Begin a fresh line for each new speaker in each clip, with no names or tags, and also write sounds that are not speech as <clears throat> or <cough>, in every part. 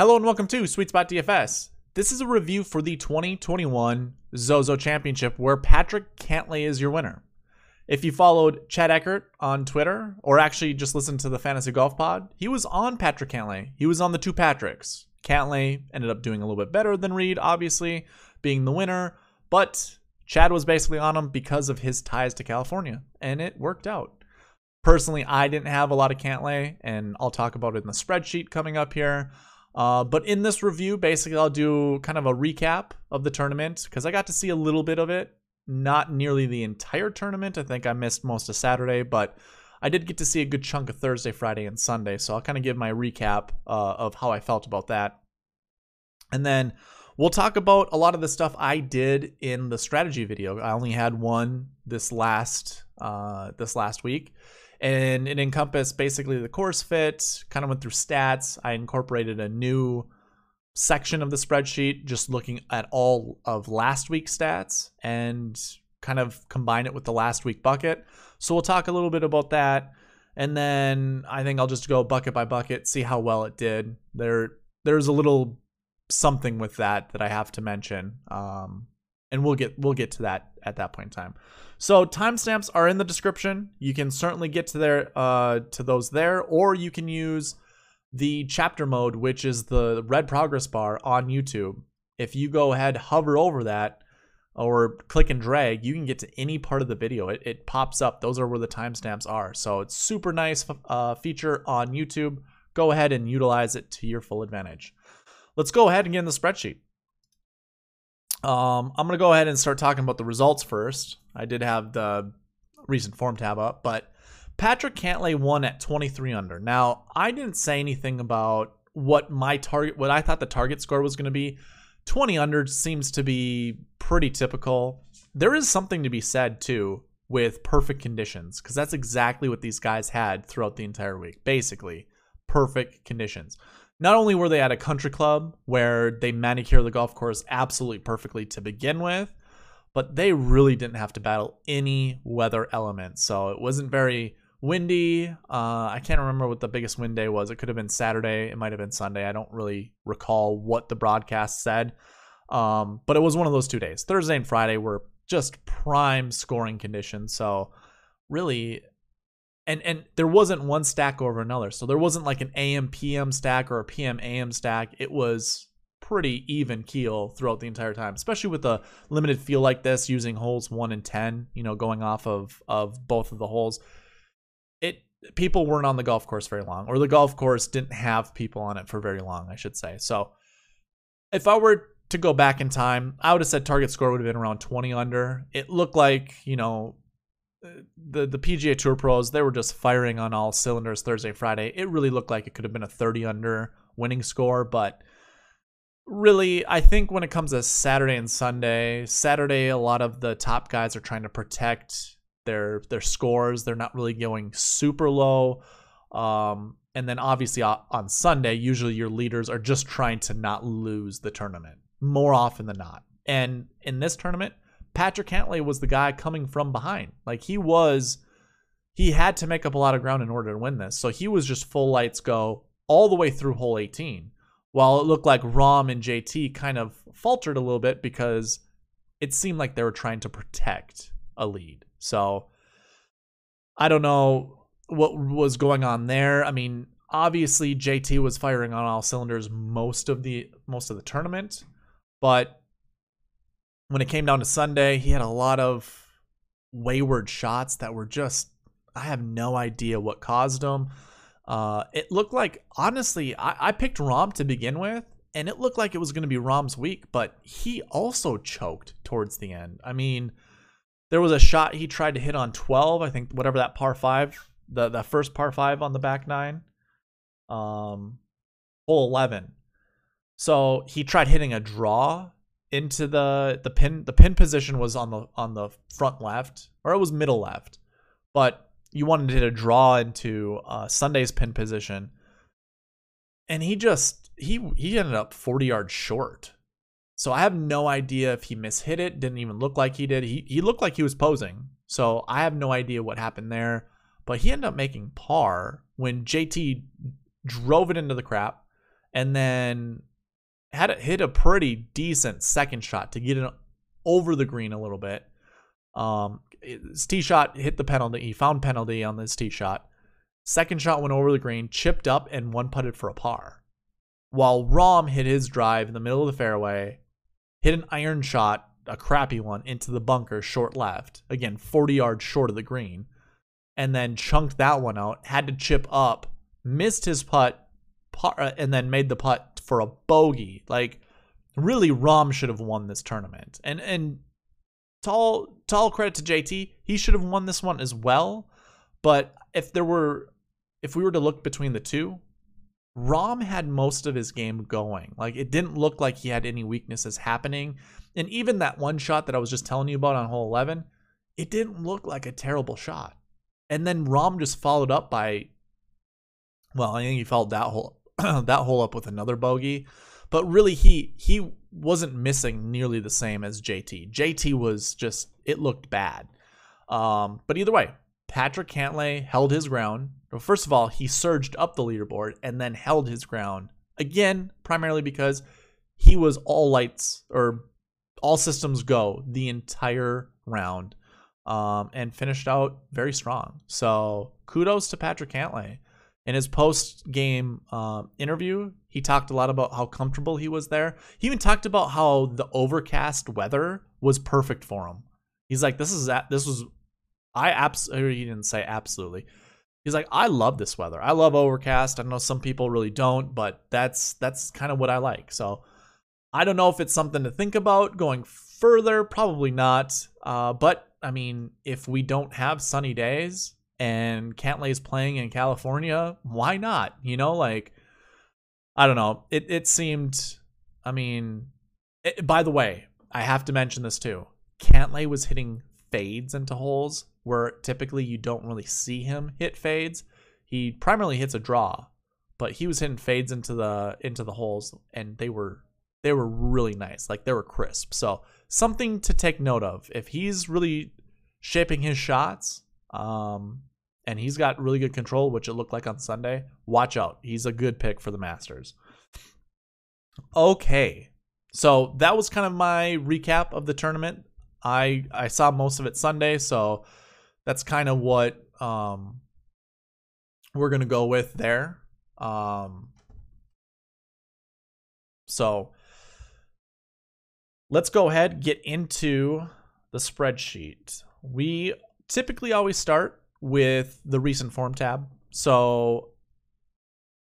Hello and welcome to Sweet Spot DFS. This is a review for the 2021 Zozo Championship where Patrick Cantlay is your winner. If you followed Chad Eckert on Twitter or actually just listened to the Fantasy Golf Pod, he was on Patrick Cantlay. He was on the two Patricks. Cantlay ended up doing a little bit better than Reed, obviously, being the winner, but Chad was basically on him because of his ties to California, and it worked out. Personally, I didn't have a lot of Cantlay, and I'll talk about it in the spreadsheet coming up here. Uh, but in this review, basically, I'll do kind of a recap of the tournament because I got to see a little bit of it. Not nearly the entire tournament. I think I missed most of Saturday, but I did get to see a good chunk of Thursday, Friday, and Sunday. So I'll kind of give my recap uh, of how I felt about that. And then we'll talk about a lot of the stuff I did in the strategy video. I only had one this last uh, this last week and it encompassed basically the course fit, kind of went through stats. I incorporated a new section of the spreadsheet just looking at all of last week's stats and kind of combine it with the last week bucket. So we'll talk a little bit about that. And then I think I'll just go bucket by bucket, see how well it did. There there's a little something with that that I have to mention. Um, and we'll get we'll get to that at that point in time. So timestamps are in the description. You can certainly get to there uh, to those there, or you can use the chapter mode, which is the red progress bar on YouTube. If you go ahead, hover over that, or click and drag, you can get to any part of the video. It, it pops up. Those are where the timestamps are. So it's super nice uh, feature on YouTube. Go ahead and utilize it to your full advantage. Let's go ahead and get in the spreadsheet. Um, I'm going to go ahead and start talking about the results first. I did have the recent form tab up, but Patrick Cantlay won at 23 under. Now, I didn't say anything about what my target, what I thought the target score was going to be. 20 under seems to be pretty typical. There is something to be said too with perfect conditions because that's exactly what these guys had throughout the entire week. Basically, perfect conditions not only were they at a country club where they manicure the golf course absolutely perfectly to begin with, but they really didn't have to battle any weather elements. So it wasn't very windy. Uh, I can't remember what the biggest wind day was. It could have been Saturday. It might have been Sunday. I don't really recall what the broadcast said. Um, but it was one of those two days. Thursday and Friday were just prime scoring conditions. So really, and and there wasn't one stack over another. So there wasn't like an AM PM stack or a PM AM stack. It was pretty even keel throughout the entire time, especially with a limited feel like this using holes 1 and 10, you know, going off of of both of the holes. It people weren't on the golf course very long or the golf course didn't have people on it for very long, I should say. So if I were to go back in time, I would have said target score would have been around 20 under. It looked like, you know, the the PGA Tour pros they were just firing on all cylinders Thursday Friday. It really looked like it could have been a 30 under winning score, but really I think when it comes to Saturday and Sunday, Saturday a lot of the top guys are trying to protect their their scores. They're not really going super low. Um, and then obviously on Sunday, usually your leaders are just trying to not lose the tournament more often than not. And in this tournament, Patrick Cantlay was the guy coming from behind. Like he was, he had to make up a lot of ground in order to win this. So he was just full lights go all the way through hole 18. While it looked like Rahm and JT kind of faltered a little bit because it seemed like they were trying to protect a lead. So I don't know what was going on there. I mean, obviously JT was firing on all cylinders most of the most of the tournament, but when it came down to Sunday, he had a lot of wayward shots that were just I have no idea what caused them. Uh, it looked like honestly, I, I picked Rahm to begin with, and it looked like it was going to be Rahm's week, but he also choked towards the end. I mean, there was a shot he tried to hit on 12, I think whatever that par 5, the the first par 5 on the back 9. Um hole 11. So, he tried hitting a draw into the the pin the pin position was on the on the front left or it was middle left. But you wanted to draw into uh, Sunday's pin position. And he just he he ended up 40 yards short. So I have no idea if he mishit it didn't even look like he did. He he looked like he was posing. So I have no idea what happened there. But he ended up making par when JT drove it into the crap. And then had it hit a pretty decent second shot to get it over the green a little bit. Um, his tee shot hit the penalty. He found penalty on this tee shot. Second shot went over the green, chipped up, and one putted for a par. While Rahm hit his drive in the middle of the fairway, hit an iron shot, a crappy one, into the bunker short left. Again, 40 yards short of the green. And then chunked that one out, had to chip up, missed his putt, uh, and then made the putt for a bogey. Like, really, Rahm should have won this tournament. And and tall tall credit to JT, he should have won this one as well. But if there were, if we were to look between the two, Rahm had most of his game going. Like it didn't look like he had any weaknesses happening. And even that one shot that I was just telling you about on hole 11, it didn't look like a terrible shot. And then Rahm just followed up by well, I think he followed that hole <clears throat> that hole up with another bogey. But really he he wasn't missing nearly the same as JT. JT was just it looked bad. Um, but either way, Patrick Cantlay held his ground. Well, first of all, he surged up the leaderboard and then held his ground again, primarily because he was all lights or all systems go the entire round um, and finished out very strong. So kudos to Patrick Cantlay. In his post game uh, interview, he talked a lot about how comfortable he was there. He even talked about how the overcast weather was perfect for him. He's like, this is. This was, I absolutely. He didn't say absolutely. He's like, I love this weather. I love overcast. I know some people really don't, but that's that's kind of what I like. So I don't know if it's something to think about going further. Probably not. Uh, but I mean, if we don't have sunny days and Cantlay's playing in California, why not? You know, like I don't know. It it seemed. I mean, it, by the way, I have to mention this too. Cantlay was hitting fades into holes where typically you don't really see him hit fades. He primarily hits a draw, but he was hitting fades into the into the holes, and they were they were really nice. Like they were crisp. So something to take note of. If he's really shaping his shots, um, and he's got really good control, which it looked like on Sunday. Watch out. He's a good pick for the Masters. Okay. So that was kind of my recap of the tournament. I I saw most of it Sunday, so that's kind of what um we're going to go with there. Um so let's go ahead get into the spreadsheet. We typically always start with the recent form tab. So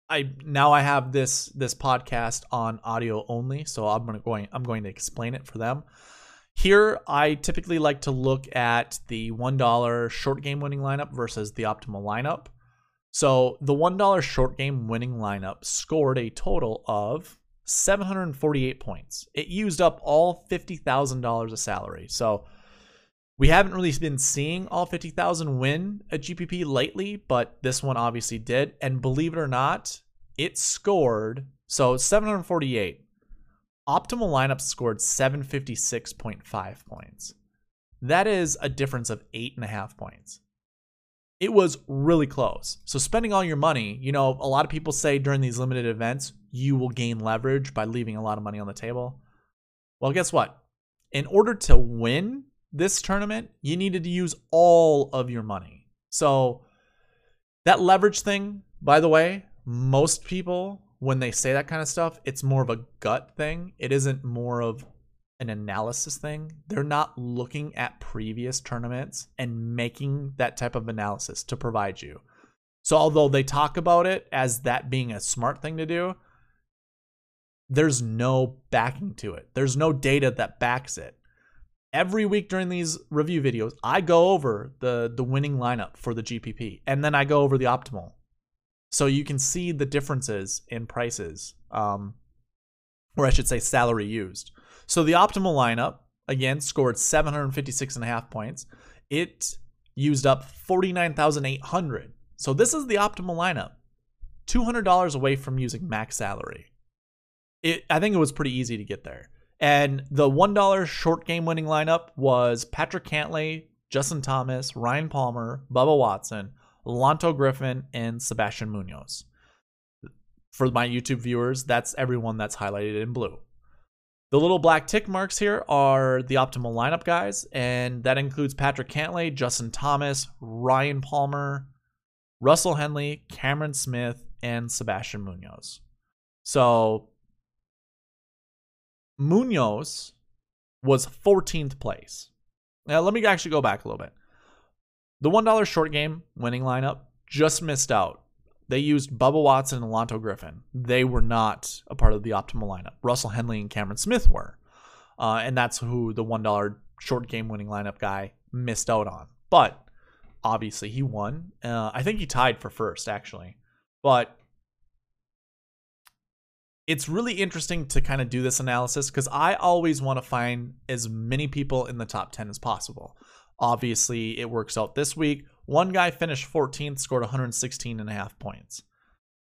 I now I have this this podcast on audio only, so I'm gonna I'm going to explain it for them. Here, I typically like to look at the $1 short game winning lineup versus the optimal lineup. So, the $1 short game winning lineup scored a total of 748 points. It used up all $50,000 of salary. So, we haven't really been seeing all 50,000 win a GPP lately, but this one obviously did. And believe it or not, it scored so 748. Optimal lineup scored 756.5 points. That is a difference of eight and a half points. It was really close. So, spending all your money, you know, a lot of people say during these limited events, you will gain leverage by leaving a lot of money on the table. Well, guess what? In order to win this tournament, you needed to use all of your money. So that leverage thing, by the way, most people when they say that kind of stuff, it's more of a gut thing. It isn't more of an analysis thing. They're not looking at previous tournaments and making that type of analysis to provide you. So although they talk about it as that being a smart thing to do, there's no backing to it. There's no data that backs it every week during these review videos, I go over the the winning lineup for the GPP, and then I go over the optimal, so you can see the differences in prices, um, or I should say salary used. So the optimal lineup again scored 756 and a half points. It used up 49,800. So this is the optimal lineup. $200 away from using max salary. It I think it was pretty easy to get there. And the $1 short game winning lineup was Patrick Cantlay, Justin Thomas, Ryan Palmer, Bubba Watson, Lanto Griffin, and Sebastian Munoz. for my YouTube viewers, that's everyone that's highlighted in blue. The little black tick marks here are the optimal lineup guys, and that includes Patrick Cantlay, Justin Thomas, Ryan Palmer, Russell Henley, Cameron Smith, and Sebastian Munoz. So Munoz was 14th place. Now, let me actually go back a little bit. The $1 short game winning lineup just missed out. They used Bubba Watson and Lanto Griffin. They were not a part of the optimal lineup. Russell Henley and Cameron Smith were. Uh, and that's who the $1 short game winning lineup guy missed out on. But obviously, he won. Uh, I think he tied for first, actually. But it's really interesting to kind of do this analysis because I always want to find as many people in the top 10 as possible. Obviously, it works out this week. One guy finished 14th, scored 116 and a half points.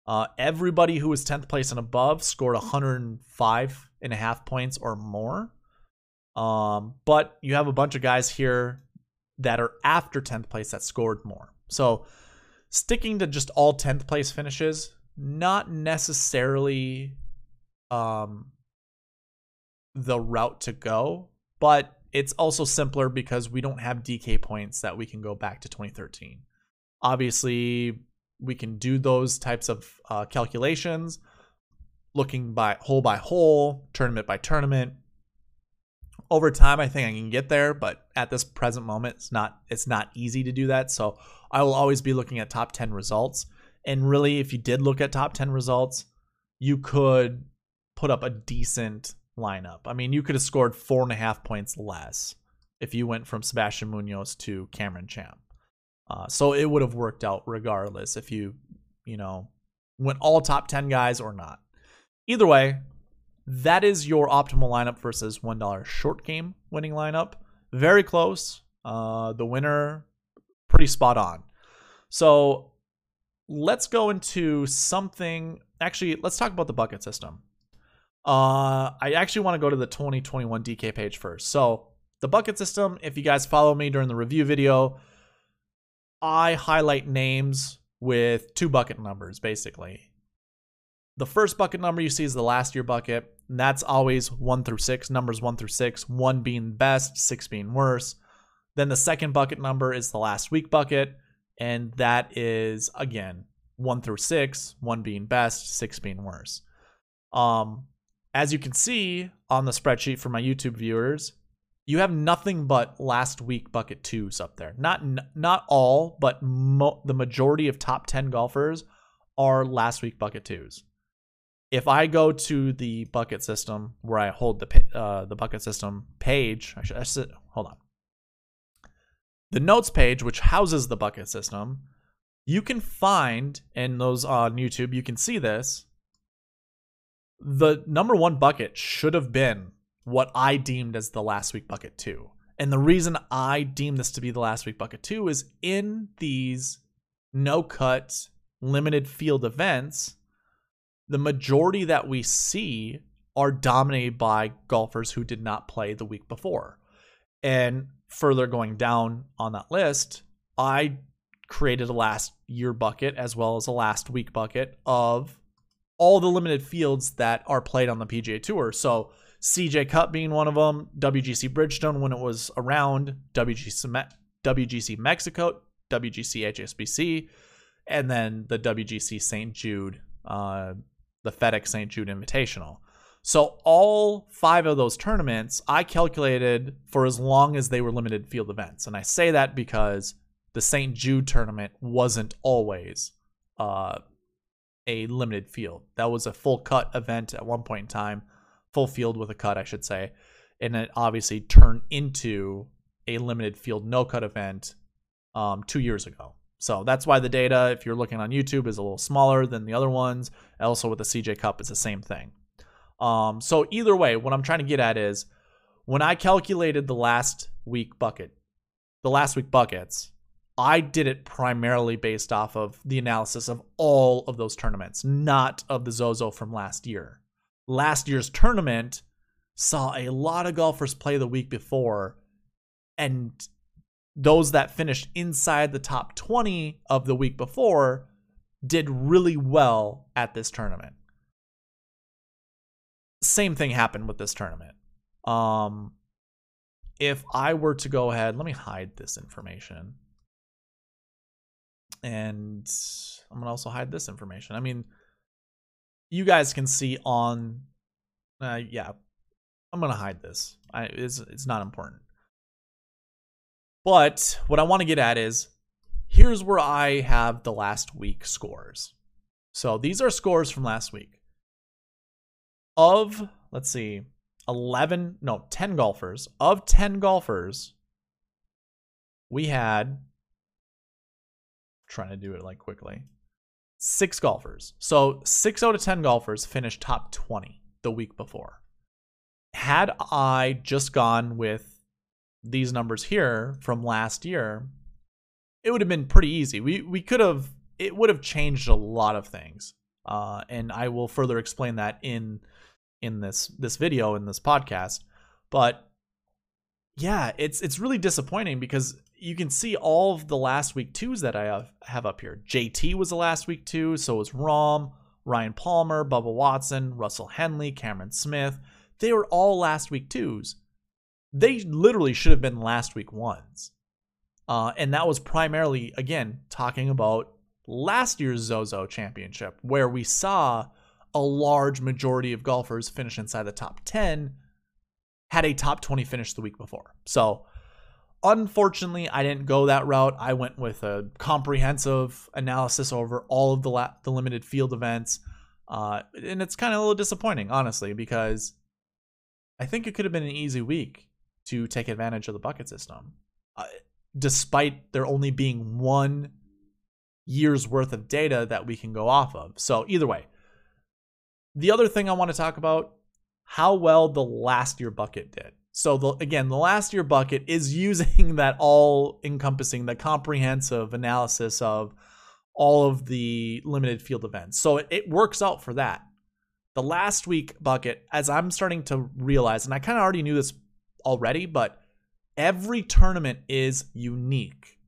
Uh, everybody who was 10th place and above scored 105 and a half points or more. Um, but you have a bunch of guys here that are after 10th place that scored more. So sticking to just all 10th place finishes, not necessarily um, the route to go, but it's also simpler because we don't have DK points that we can go back to 2013. Obviously, we can do those types of uh, calculations looking by hole by hole, tournament by tournament. Over time, I think I can get there, but at this present moment, it's not it's not easy to do that. So I will always be looking at top 10 results. And really, if you did look at top 10 results, you could put up a decent lineup. I mean, you could have scored four and a half points less if you went from Sebastian Munoz to Cameron Champ. Uh, so it would have worked out regardless if you, you know, went all top 10 guys or not. Either way, that is your optimal lineup versus $1 short game winning lineup. Very close. Uh, the winner, pretty spot on. So let's go into something. Actually, let's talk about the bucket system. Uh, I actually want to go to the 2021 DK page first. So the bucket system, if you guys follow me during the review video, I highlight names with two bucket numbers, basically. The first bucket number you see is the last year bucket. And that's always one through six, numbers one through six, one being best, six being worse. Then the second bucket number is the last week bucket, and that is again one through six, one being best, six being worse. Um, as you can see on the spreadsheet for my YouTube viewers, you have nothing but last week bucket twos up there. Not not all, but the majority of top 10 golfers are last week bucket twos. If I go to the bucket system where I hold the uh, the bucket system page, I should, I should hold on. The notes page, which houses the bucket system, you can find in those on YouTube. You can see this the number one bucket should have been what I deemed as the last week bucket two. And the reason I deem this to be the last week bucket two is in these no cut limited field events, the majority that we see are dominated by golfers who did not play the week before. And further going down on that list, I created a last year bucket as well as a last week bucket of all the limited fields that are played on the PGA Tour. So CJ Cup being one of them, WGC Bridgestone when it was around, WGC WGC Mexico, WGC HSBC, and then the WGC St. Jude, uh, the FedEx St. Jude Invitational. So all five of those tournaments I calculated for as long as they were limited field events, and I say that because the St. Jude tournament wasn't always uh, a limited field. That was a full cut event at one point in time, full field with a cut, I should say. And it obviously turned into a limited field no cut event um, two years ago. So that's why the data, if you're looking on YouTube, is a little smaller than the other ones. Also, with the CJ Cup, it's the same thing. Um, so either way, what I'm trying to get at is when I calculated the last week bucket, the last week buckets, I did it primarily based off of the analysis of all of those tournaments, not of the Zozo from last year. Last year's tournament saw a lot of golfers play the week before, and those that finished inside the top 20 of the week before did really well at this tournament. Same thing happened with this tournament. Um, if I were to go ahead, let me hide this information. And I'm gonna also hide this information. I mean, you guys can see on, uh, yeah, I'm gonna hide this. I it's it's not important. But what I want to get at is here's where I have the last week scores. So these are scores from last week. Of, let's see, 11, no, 10 golfers. Of 10 golfers, we had, trying to do it like quickly, six golfers. So six out of 10 golfers finished top 20 the week before. Had I just gone with these numbers here from last year, it would have been pretty easy. We we could have it would have changed a lot of things. Uh, and I will further explain that in in this this video in this podcast. But yeah, it's it's really disappointing because you can see all of the last week twos that I have, have up here. JT was the last week two, so was Rahm, Ryan Palmer, Bubba Watson, Russell Henley, Cameron Smith. They were all last week twos. They literally should have been last week ones. Uh, and that was primarily, again, talking about last year's Zozo Championship, where we saw a large majority of golfers finish inside the top 10 had a top 20 finish the week before. So, unfortunately, I didn't go that route. I went with a comprehensive analysis over all of the la- the limited field events. Uh, and it's kind of a little disappointing, honestly, because I think it could have been an easy week to take advantage of the bucket system. Uh, despite there only being one year's worth of data that we can go off of. So, either way, the other thing I want to talk about how well the last year bucket did. So, the, again, the last year bucket is using <laughs> that all encompassing, the comprehensive analysis of all of the limited field events. So, it, it works out for that. The last week bucket, as I'm starting to realize, and I kind of already knew this already, but every tournament is unique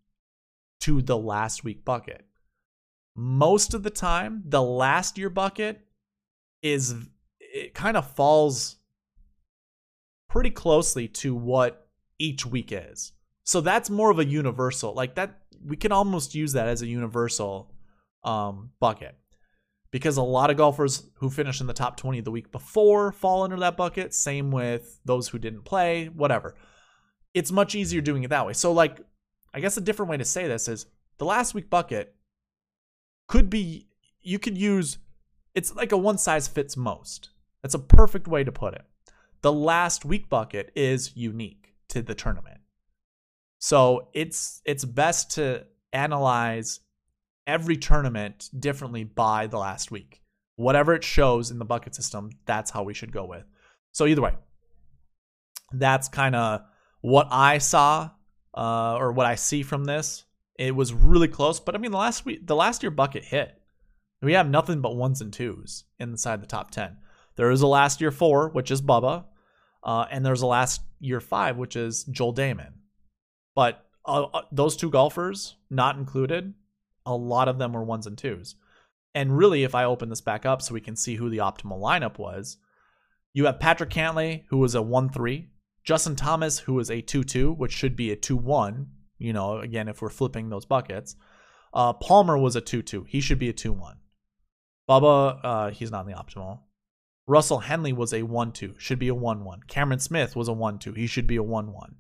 to the last week bucket. Most of the time, the last year bucket is it kind of falls pretty closely to what each week is. So that's more of a universal. Like that we can almost use that as a universal um, bucket. Because a lot of golfers who finish in the top 20 the week before fall under that bucket. Same with those who didn't play, whatever. It's much easier doing it that way. So, like, I guess a different way to say this is the last week bucket could be, you could use it's like a one size fits most. That's a perfect way to put it. The last week bucket is unique to the tournament. So it's it's best to analyze every tournament differently by the last week. Whatever it shows in the bucket system, that's how we should go with. So either way, that's kind of what I saw uh, or what I see from this. It was really close, but I mean the last week, the last year bucket hit. We have nothing but ones and twos inside the top 10. There is a last year four, which is Bubba, uh, and there's a last year five, which is Joel Dahmen. But uh, uh, those two golfers, not included, a lot of them were ones and twos. And really, if I open this back up so we can see who the optimal lineup was, you have Patrick Cantlay, who was a 1 3, Justin Thomas, who was a 2 2, which should be a 2 1, you know, again, if we're flipping those buckets. Uh, Palmer was a 2 2. He should be a 2 1. Bubba, uh, he's not in the optimal. Russell Henley was a 1 2, should be a 1 1. Cameron Smith was a 1 2, he should be a 1 1.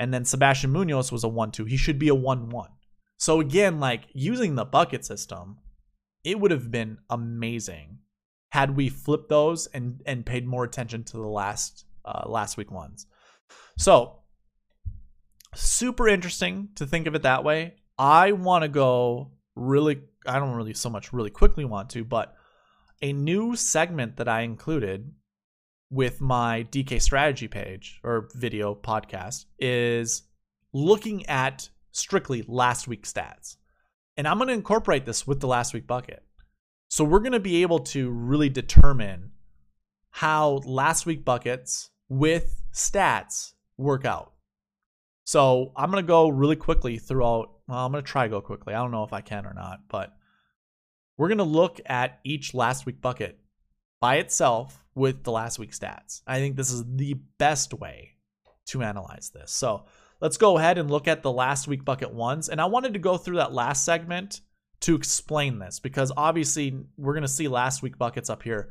And then Sebastian Munoz was a 1 2, he should be a 1 1. So again, like using the bucket system, it would have been amazing had we flipped those and and paid more attention to the last uh, last week ones. So super interesting to think of it that way. I want to go really I don't really so much really quickly want to, but a new segment that I included with my DK strategy page or video podcast is looking at strictly last week stats. And I'm going to incorporate this with the last week bucket. So we're going to be able to really determine how last week buckets with stats work out. So I'm going to go really quickly throughout well, I'm going to try go quickly. I don't know if I can or not, but we're going to look at each last week bucket by itself with the last week stats. I think this is the best way to analyze this. So let's go ahead and look at the last week bucket ones. And I wanted to go through that last segment to explain this because obviously we're going to see last week buckets up here.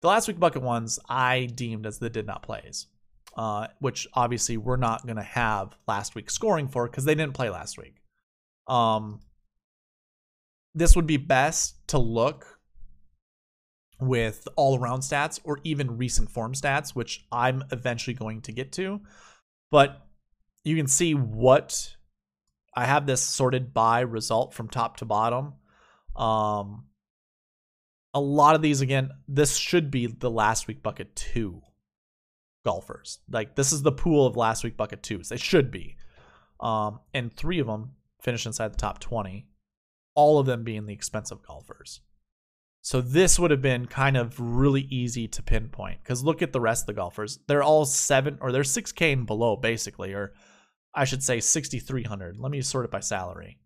The last week bucket ones I deemed as the did not plays, uh, which obviously we're not going to have last week scoring for because they didn't play last week. Um, this would be best to look with all around stats or even recent form stats, which I'm eventually going to get to. But you can see what I have this sorted by result from top to bottom. Um, a lot of these, again, this should be the last week bucket two golfers. Like, this is the pool of last week bucket twos. They should be. Um, and three of them finish inside the top 20 all of them being the expensive golfers. So this would have been kind of really easy to pinpoint because look at the rest of the golfers. They're all seven or they're 6K and below, basically, or I should say 6,300. Let me sort it by salary.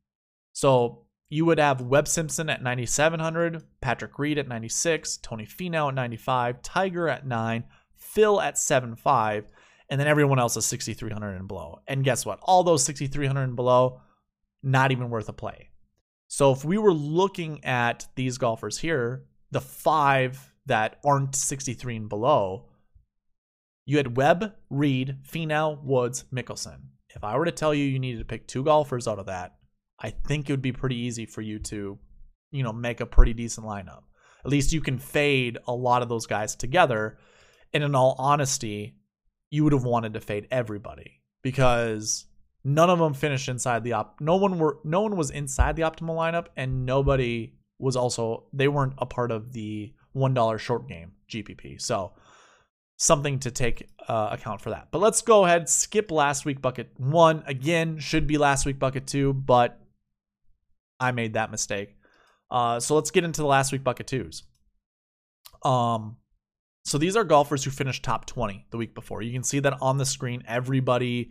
So you would have Webb Simpson at 9,700, Patrick Reed at 96, Tony Finau at 95, Tiger at 9, Phil at 7.5, and then everyone else is 6,300 and below. And guess what? All those 6,300 and below, not even worth a play. So if we were looking at these golfers here, the five that aren't 63 and below, you had Webb, Reed, Finau, Woods, Mickelson. If I were to tell you you needed to pick two golfers out of that, I think it would be pretty easy for you to, you know, make a pretty decent lineup. At least you can fade a lot of those guys together. And in all honesty, you would have wanted to fade everybody because None of them finished inside the op. No one were. No one was inside the optimal lineup, and nobody was also. They weren't a part of the one dollar short game GPP. So something to take uh, account for that. But let's go ahead skip last week bucket one again. Should be last week bucket two, but I made that mistake. Uh, so let's get into the last week bucket twos. Um, so these are golfers who finished top 20 the week before. You can see that on the screen. Everybody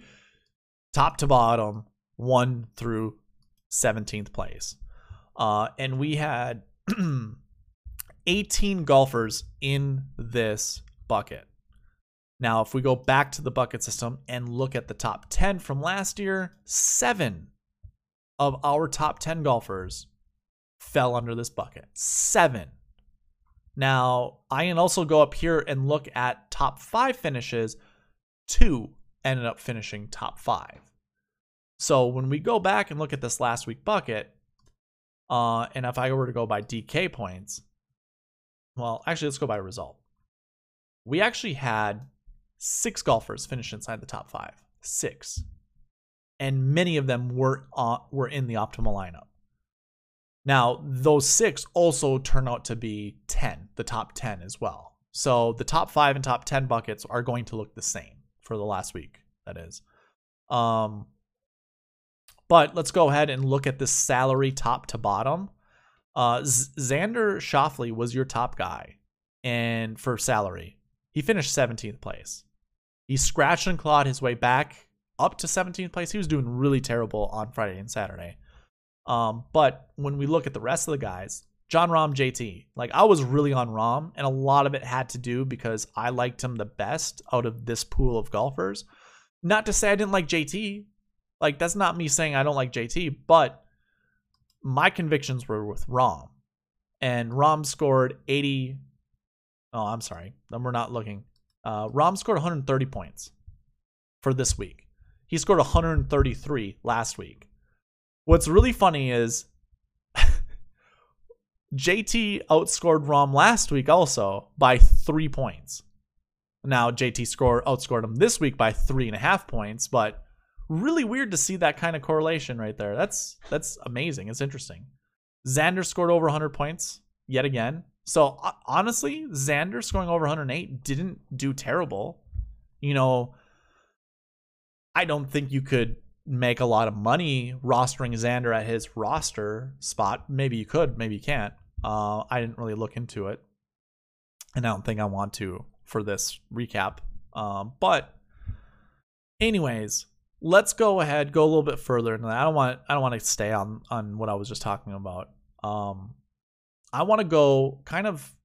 top to bottom, one through 17th place. Uh, and we had <clears throat> 18 golfers in this bucket. Now, if we go back to the bucket system and look at the top 10 from last year, seven of our top 10 golfers fell under this bucket. Seven. Now, I can also go up here and look at top five finishes. Two ended up finishing top five. So when we go back and look at this last week bucket, uh, and if I were to go by DK points, well, actually, let's go by result. We actually had six golfers finish inside the top five. Six. And many of them were uh, were in the optimal lineup. Now, those six also turn out to be 10, the top 10 as well. So the top five and top 10 buckets are going to look the same for the last week, that is. Um, but let's go ahead and look at the salary top to bottom. Uh, Xander Schauffele was your top guy, and for salary, he finished 17th place. He scratched and clawed his way back up to 17th place. He was doing really terrible on Friday and Saturday. Um, but when we look at the rest of the guys, Jon Rahm JT, like I was really on Rahm, and a lot of it had to do because I liked him the best out of this pool of golfers. Not to say I didn't like JT. Like that's not me saying I don't like JT, but my convictions were with Rahm. And Rahm scored 80 Oh, I'm sorry. Then we're not looking. Uh Rahm scored 130 points for this week. He scored 133 last week. What's really funny is <laughs> JT outscored Rahm last week also by three points. Now JT score outscored him this week by three and a half points, but really weird to see that kind of correlation right there. That's that's amazing. It's interesting. Xander scored over 100 points yet again. So honestly, Xander scoring over 108 didn't do terrible. You know, I don't think you could make a lot of money rostering Xander at his roster spot. Maybe you could, maybe you can't. Uh, I didn't really look into it, and I don't think I want to for this recap. Um, but, anyways, let's go ahead, go a little bit further into that. I don't want I don't want to stay on on what I was just talking about. Um, I want to go kind of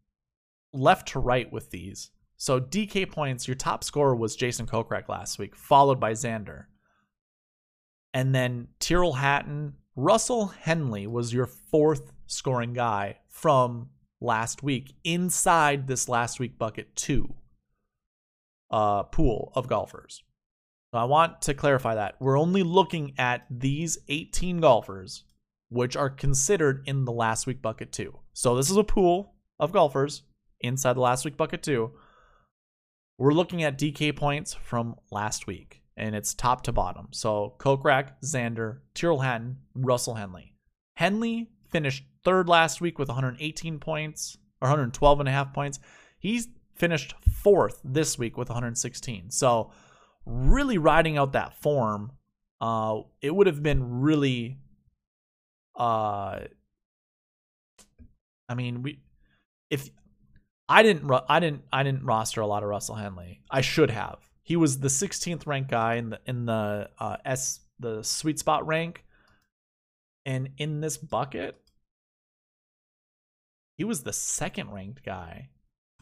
left to right with these. So DK points, your top scorer was Jason Kokrak last week, followed by Xander. And then Tyrrell Hatton, Russell Henley was your fourth scoring guy from last week inside this last week bucket two uh, pool of golfers. So I want to clarify that. We're only looking at these 18 golfers, which are considered in the last week bucket two. So this is a pool of golfers inside the last week bucket two. We're looking at DK points from last week, and it's top to bottom. So Kokrak, Xander, Tyrrell Hatton, Russell Henley. Henley finished third last week with 118 points or 112 and a half points. He's finished fourth this week with 116. So really riding out that form, uh, it would have been really, uh, I mean, we, if I didn't, I didn't, I didn't roster a lot of Russell Henley. I should have. He was the 16th ranked guy in the in the uh, S the sweet spot rank, and in this bucket, he was the second ranked guy.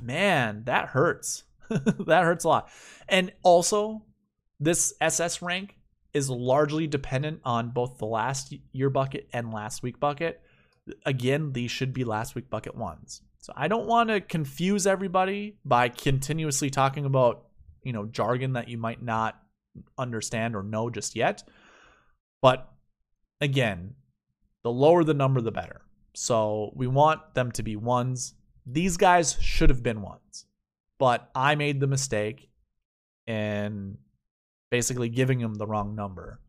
Man, that hurts. <laughs> that hurts a lot. And also, this SS rank is largely dependent on both the last year bucket and last week bucket. Again, these should be last week bucket ones. So I don't want to confuse everybody by continuously talking about, you know, jargon that you might not understand or know just yet. But again, the lower the number, the better. So we want them to be ones. These guys should have been ones, but I made the mistake in basically giving them the wrong number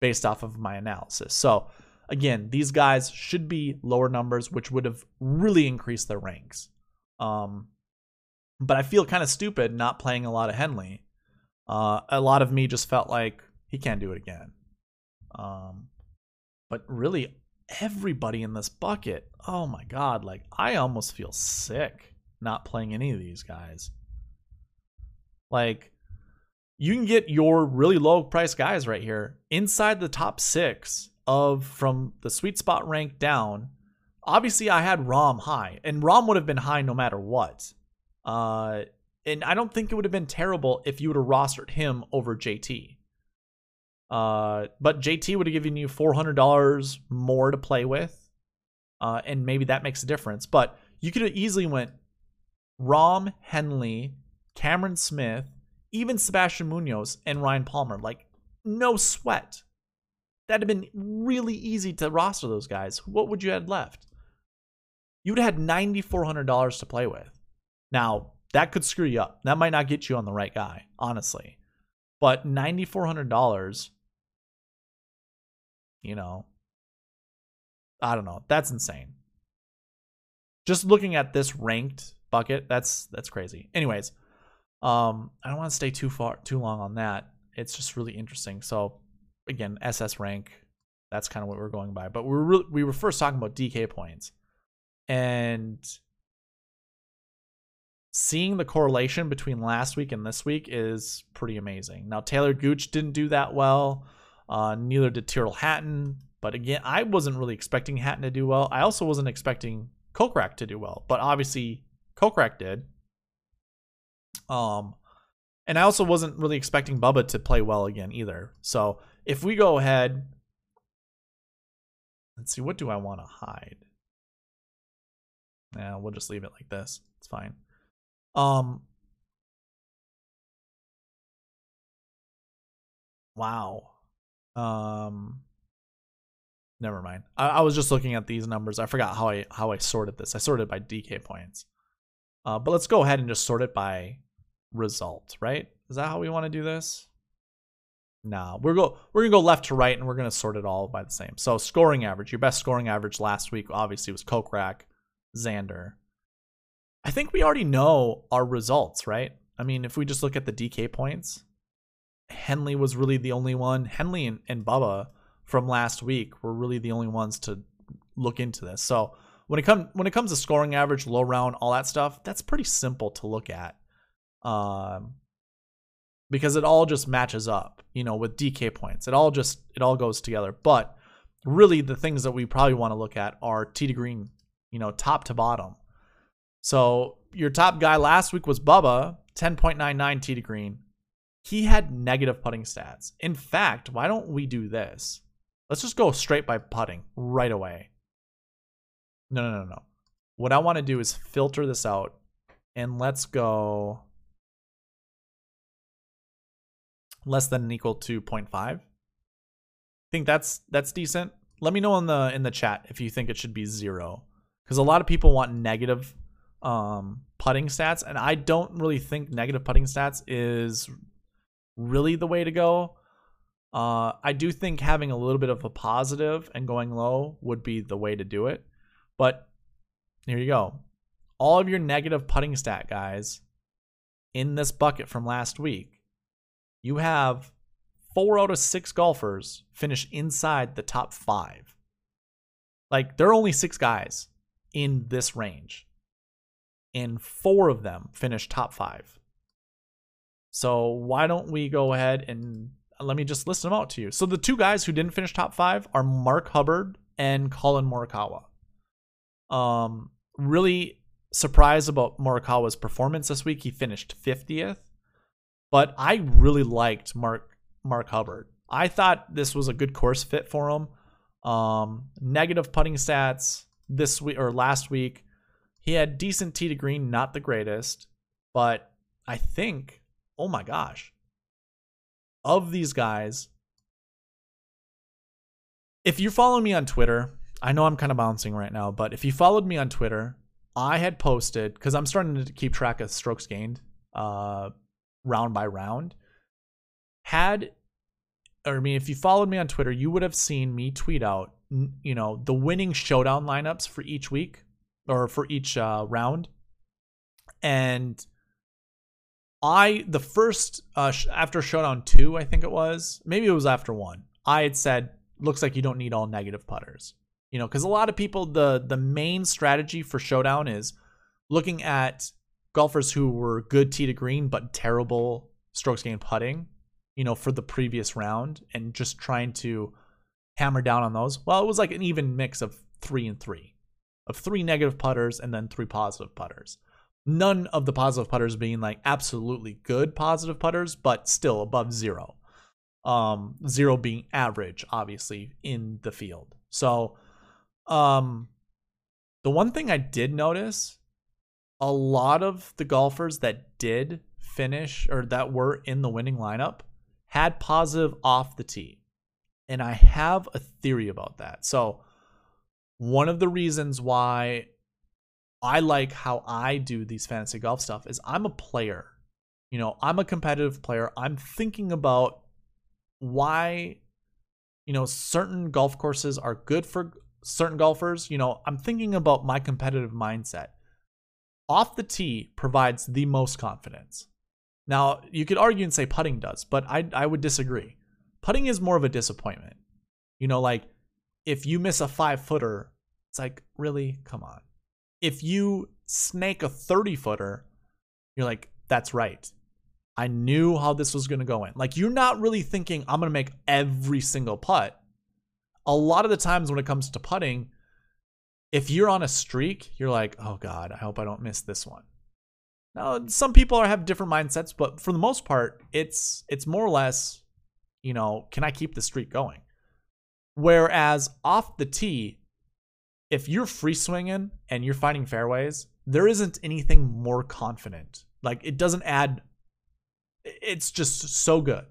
based off of my analysis. So again, these guys should be lower numbers, which would have really increased their ranks. Um, but I feel kind of stupid not playing a lot of Henley. Uh, a lot of me just felt like he can't do it again. Um, but really, everybody in this bucket. Oh my god, like I almost feel sick not playing any of these guys. Like you can get your really low price guys right here inside the top 6 of from the sweet spot rank down. Obviously I had Rahm high and Rahm would have been high no matter what. Uh and I don't think it would have been terrible if you would have rostered him over JT. Uh, but JT would have given you $400 more to play with. Uh, and maybe that makes a difference. But you could have easily went Rahm Henley, Cameron Smith, even Sebastian Munoz and Ryan Palmer. Like, no sweat. That'd have been really easy to roster those guys. What would you have left? You would have had $9,400 to play with. Now, that could screw you up. That might not get you on the right guy, honestly. But $9,400 you know, I don't know. That's insane. Just looking at this ranked bucket, that's that's crazy. Anyways, um, I don't want to stay too far too long on that. It's just really interesting. So again, SS rank, that's kind of what we're going by. But we were re- we were first talking about DK points, and seeing the correlation between last week and this week is pretty amazing. Now Talor Gooch didn't do that well. Uh, neither did Tyrrell Hatton. But again, I wasn't really expecting Hatton to do well. I also wasn't expecting Kokrak to do well, but obviously Kokrak did. Um, and I also wasn't really expecting Bubba to play well again either. So if we go ahead, let's see, what do I want to hide? Yeah, we'll just leave it like this. It's fine. Um, wow. Um, never mind. I, I was just looking at these numbers. I forgot how I how I sorted this. I sorted by DK points. Uh, but let's go ahead and just sort it by result, right? Is that how we want to do this? No, we're go we're gonna go left to right, and we're gonna sort it all by the same. So scoring average, your best scoring average last week obviously was Kokrak, Xander. I think we already know our results, right? I mean, if we just look at the DK points, Henley was really the only one. Henley and, and Bubba from last week were really the only ones to look into this. So when it comes when it comes to scoring average, low round, all that stuff, that's pretty simple to look at. Um, because it all just matches up, you know, with DK points. It all just it all goes together. But really the things that we probably want to look at are tee to green you know, top to bottom. So your top guy last week was Bubba, 10.99 tee to green. He had negative putting stats. In fact, why don't we do this? Let's just go straight by putting right away. No, no, no, no. What I want to do is filter this out and let's go less than and equal to 0.5. I think that's that's decent. Let me know in the in the chat if you think it should be zero, because a lot of people want negative um, putting stats, and I don't really think negative putting stats is really the way to go. Uh, I do think having a little bit of a positive and going low would be the way to do it. But here you go. All of your negative putting stat guys in this bucket from last week, you have four out of six golfers finish inside the top five. Like, there are only six guys in this range, and four of them finish top five. So, why don't we go ahead and let me just list them out to you. So, the two guys who didn't finish top five are Mark Hubbard and Collin Morikawa. Um, really surprised about Morikawa's performance this week. He finished 50th, but I really liked Mark Mark Hubbard. I thought this was a good course fit for him. Um, negative putting stats this week or last week. He had decent tee to green, not the greatest, but I think, oh my gosh, of these guys, if you follow me on Twitter, I know I'm kind of bouncing right now, but if you followed me on Twitter, I had posted because I'm starting to keep track of strokes gained, uh, round by round had or I mean if you followed me on Twitter, you would have seen me tweet out you know the winning showdown lineups for each week or for each uh, round. And I the first uh, after showdown 2, I think it was, maybe it was after 1. I had said looks like you don't need all negative putters. You know, cuz a lot of people the the main strategy for showdown is looking at golfers who were good tee to green but terrible strokes gained putting you know, for the previous round and just trying to hammer down on those. Well, it was like an even mix of three and three, of three negative putters and then three positive putters. None of the positive putters being like absolutely good positive putters, but still above zero. Um, zero being average, obviously, in the field. So, um, the one thing I did notice a lot of the golfers that did finish or that were in the winning lineup had positive off the tee. And I have a theory about that. So, one of the reasons why I like how I do these fantasy golf stuff is I'm a player. You know, I'm a competitive player. I'm thinking about why, you know, certain golf courses are good for certain golfers. You know, I'm thinking about my competitive mindset. Off the tee provides the most confidence. Now, you could argue and say putting does, but I I would disagree. Putting is more of a disappointment. You know, like if you miss a five footer, it's like, really? Come on. If you snake a 30 footer, you're like, that's right. I knew how this was going to go in. Like, you're not really thinking, I'm going to make every single putt. A lot of the times when it comes to putting, if you're on a streak, you're like, oh God, I hope I don't miss this one. Now, some people are, have different mindsets, but for the most part, it's it's more or less, you know, can I keep the streak going? Whereas off the tee, if you're free swinging and you're finding fairways, there isn't anything more confident. Like it doesn't add. It's just so good.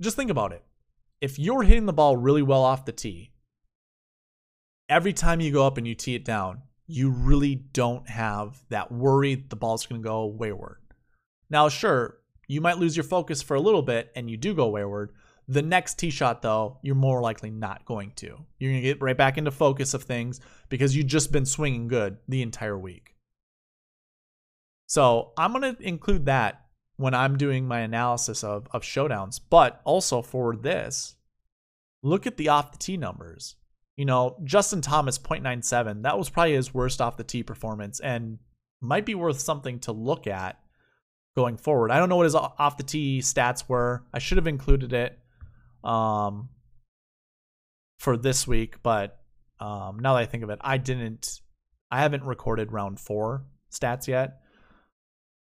Just think about it. If you're hitting the ball really well off the tee, every time you go up and you tee it down, you really don't have that worry the ball's going to go wayward. Now, sure, you might lose your focus for a little bit and you do go wayward. The next tee shot, though, you're more likely not going to. You're going to get right back into focus of things because you've just been swinging good the entire week. So I'm going to include that when I'm doing my analysis of, of showdowns. But also for this, look at the off the tee numbers. You know, Justin Thomas 0.97, that was probably his worst off the tee performance and might be worth something to look at going forward. I don't know what his off the tee stats were. I should have included it um, for this week, but Um, now that I think of it, I didn't. I haven't recorded round four stats yet.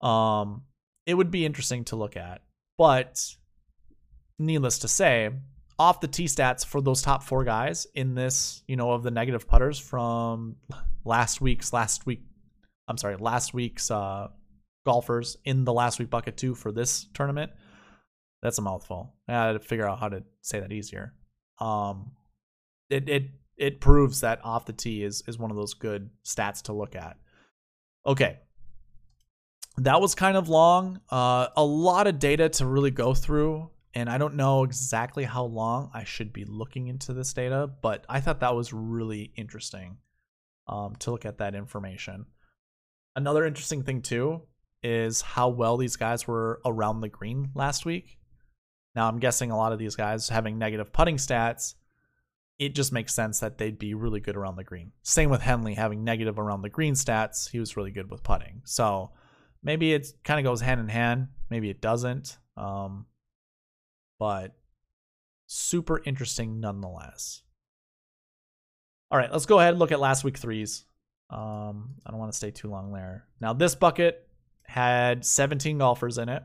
Um, it would be interesting to look at, but needless to say, off the T stats for those top four guys in this, you know, of the negative putters from last week's last week. I'm sorry, last week's uh, golfers in the last week bucket two for this tournament. That's a mouthful. I had to figure out how to say that easier. Um, it it it proves that off the tee is is one of those good stats to look at. Okay, that was kind of long. Uh, a lot of data to really go through and I don't know exactly how long I should be looking into this data, but I thought that was really interesting um, to look at that information. Another interesting thing too is how well these guys were around the green last week. Now I'm guessing a lot of these guys having negative putting stats, it just makes sense that they'd be really good around the green. Same with Henley having negative around the green stats, he was really good with putting. So maybe it kind of goes hand in hand, maybe it doesn't. Um, but super interesting nonetheless. All right, let's go ahead and look at last week threes. Um, I don't want to stay too long there. Now, this bucket had 17 golfers in it,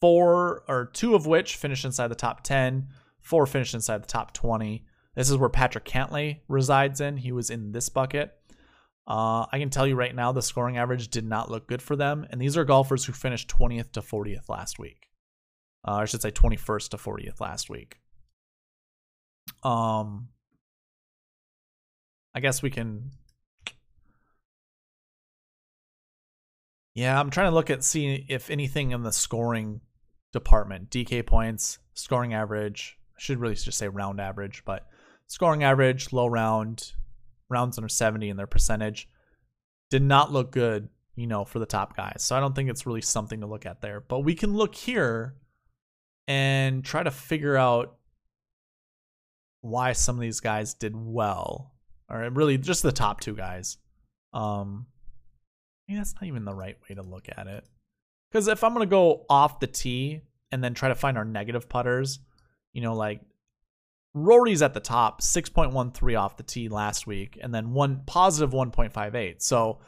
four or two of which finished inside the top 10, four finished inside the top 20. This is where Patrick Cantlay resides in. He was in this bucket. Uh, I can tell you right now, the scoring average did not look good for them. And these are golfers who finished 20th to 40th last week. Uh, I should say 21st to 40th last week. Um, I guess we can. Yeah, I'm trying to look at see if anything in the scoring department, DK points, scoring average. I should really just say round average, but scoring average, low round, rounds under 70 and their percentage did not look good, you know, for the top guys. So I don't think it's really something to look at there. But we can look here and try to figure out why some of these guys did well, or really just the top two guys. Um, I mean, that's not even the right way to look at it. Because if I'm gonna go off the tee and then try to find our negative putters, you know, like Rory's at the top, 6.13 off the tee last week, and then one positive 1.58. So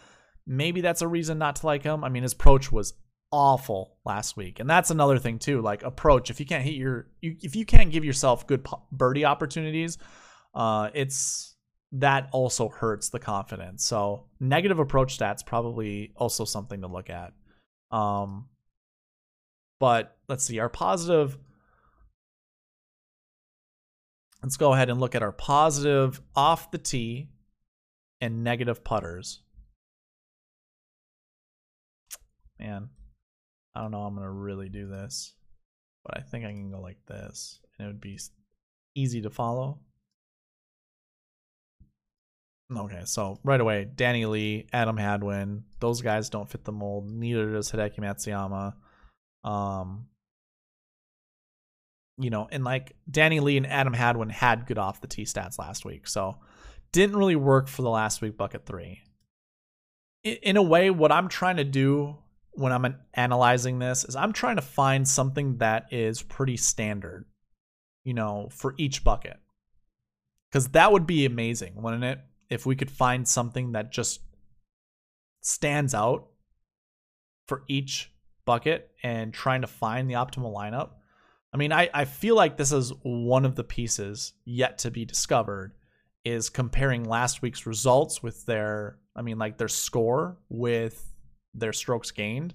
maybe that's a reason not to like him. I mean, his approach was awful last week. And that's another thing too, like approach. If you can't hit your you, if you can't give yourself good birdie opportunities, uh it's that also hurts the confidence. So, negative approach stats probably also something to look at. Um but let's see, our positive Let's go ahead and look at our positive off the tee and negative putters. Man, I don't know I'm to really do this, but I think I can go like this and it would be easy to follow. Okay, so right away, Danny Lee, Adam Hadwin, those guys don't fit the mold. Neither does Hideki Matsuyama. Um, you know, and like Danny Lee and Adam Hadwin had good off the tee stats last week, so didn't really work for the last week bucket three. In a way, what I'm trying to do when I'm analyzing this is I'm trying to find something that is pretty standard, you know, for each bucket. Because that would be amazing, wouldn't it? If we could find something that just stands out for each bucket and trying to find the optimal lineup. I mean, I, I feel like this is one of the pieces yet to be discovered is comparing last week's results with their, I mean, like their score with their strokes gained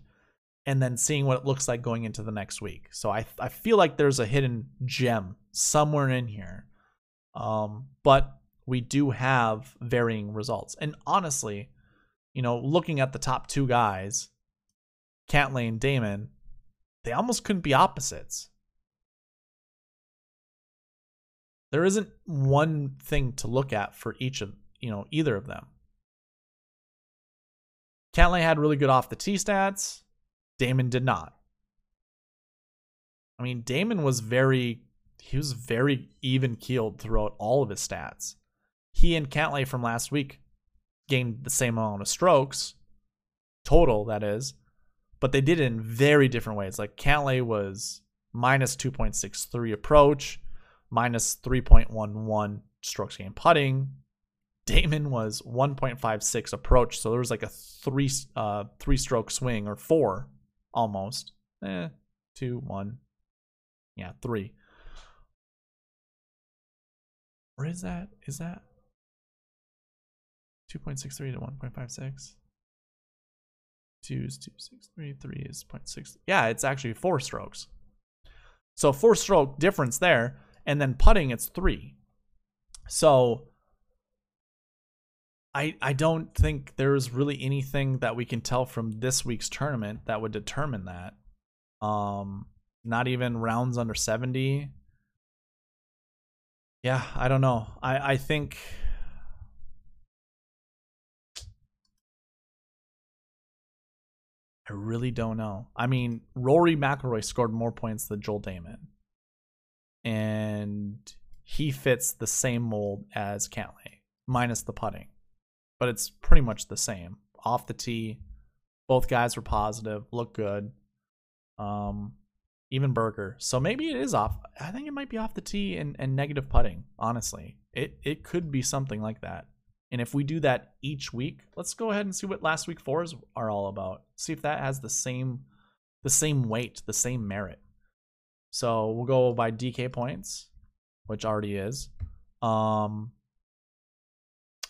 and then seeing what it looks like going into the next week. So I I feel like there's a hidden gem somewhere in here. Um, but we do have varying results. And honestly, you know, looking at the top two guys, Cantlay and Dahmen, they almost couldn't be opposites. There isn't one thing to look at for each of, you know, either of them. Cantlay had really good off the tee stats. Dahmen did not. I mean, Dahmen was very he was very even keeled throughout all of his stats. He and Cantlay from last week gained the same amount of strokes, total that is, but they did it in very different ways. Like Cantlay was minus 2.63 approach, minus 3.11 strokes gained putting, Dahmen was 1.56 approach, so there was like a three uh three stroke swing or four almost. Eh, two, one, yeah, three. Where is that? Is that 2.63 to 1.56? Two is 2.63, three is 0.6. Yeah, it's actually four strokes. So four stroke difference there, and then putting it's three. So I I don't think there's really anything that we can tell from this week's tournament that would determine that. Um not even rounds under 70. Yeah, I don't know. I I think I really don't know. I mean, Rory McIlroy scored more points than Joel Dahmen, And he fits the same mold as Cantlay, minus the putting. But it's pretty much the same. Off the tee, both guys were positive, look good. Um, even Berger. So maybe it is off. I think it might be off the tee and, and negative putting, honestly. It it could be something like that. And if we do that each week, let's go ahead and see what last week fours are all about. See if that has the same the same weight, the same merit. So we'll go by DK points, which already is. Um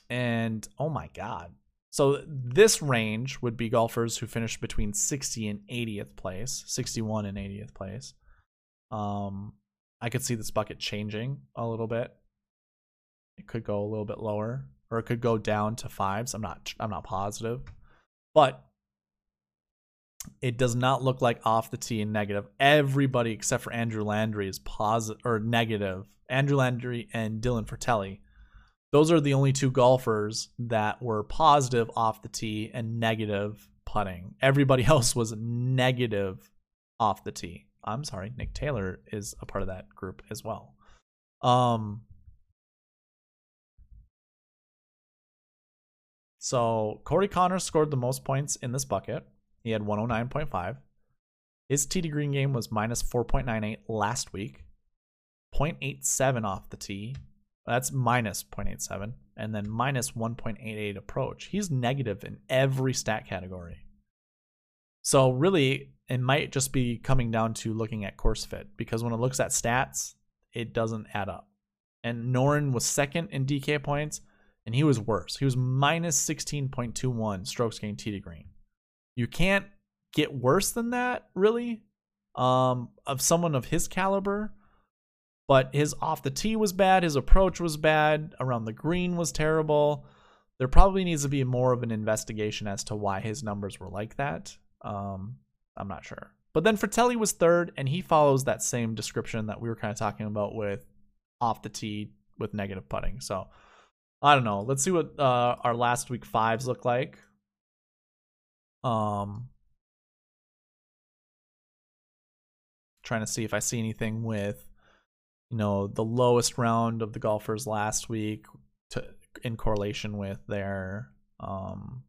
and oh my god. So this range would be golfers who finished between 60 and 80th place, 61 and 80th place. Um I could see this bucket changing a little bit. It could go a little bit lower or it could go down to fives. I'm not I'm not positive, but it does not look like off the tee and negative. Everybody except for Andrew Landry is positive or negative. Andrew Landry and Dylan Frittelli. Those are the only two golfers that were positive off the tee and negative putting. Everybody <laughs> else was negative off the tee. I'm sorry, Nick Taylor is a part of that group as well. Um, So Corey Conners scored the most points in this bucket. He had 109.5. His tee to green game was minus 4.98 last week. 0.87 off the tee. That's minus 0.87. And then minus 1.88 approach. He's negative in every stat category. So really, it might just be coming down to looking at course fit because when it looks at stats, it doesn't add up. And Noren was second in DK points and he was worse. He was minus 16.21 strokes gained tee to green. You can't get worse than that, really, um, of someone of his caliber. But his off the tee was bad. His approach was bad. Around the green was terrible. There probably needs to be more of an investigation as to why his numbers were like that. Um, I'm not sure. But then Frittelli was third, and he follows that same description that we were kind of talking about with off the tee with negative putting. So I don't know. Let's see what uh, our last week fives look like. Um, trying to see if I see anything with, you know, the lowest round of the golfers last week to in correlation with their um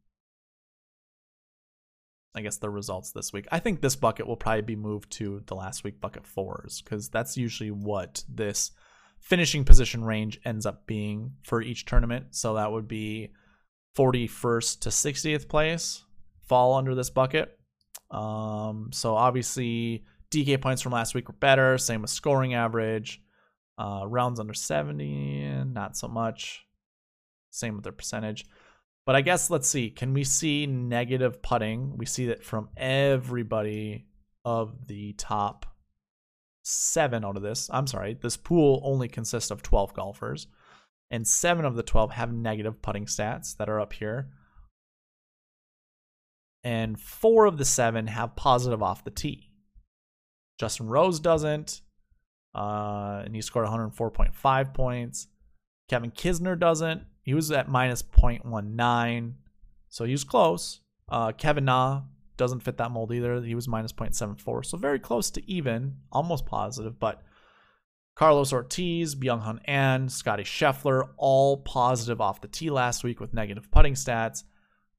I guess the results this week. I think this bucket will probably be moved to the last week bucket fours because that's usually what this finishing position range ends up being for each tournament. So that would be 41st to 60th place fall under this bucket. Um, so obviously DK points from last week were better. Same with scoring average. Uh, rounds under 70, not so much. Same with their percentage. But I guess let's see. Can we see negative putting? We see that from everybody of the top seven out of this. I'm sorry, this pool only consists of 12 golfers, and seven of the 12 have negative putting stats that are up here. And four of the seven have positive off the tee. Justin Rose doesn't, uh, and he scored 104.5 points. Kevin Kisner doesn't. He was at minus 0.19, so he was close. Uh, Kevin Na doesn't fit that mold either. He was minus 0.74. So very close to even, almost positive. But Carlos Ortiz, Byung Hun An, Scotty Scheffler, all positive off the tee last week with negative putting stats.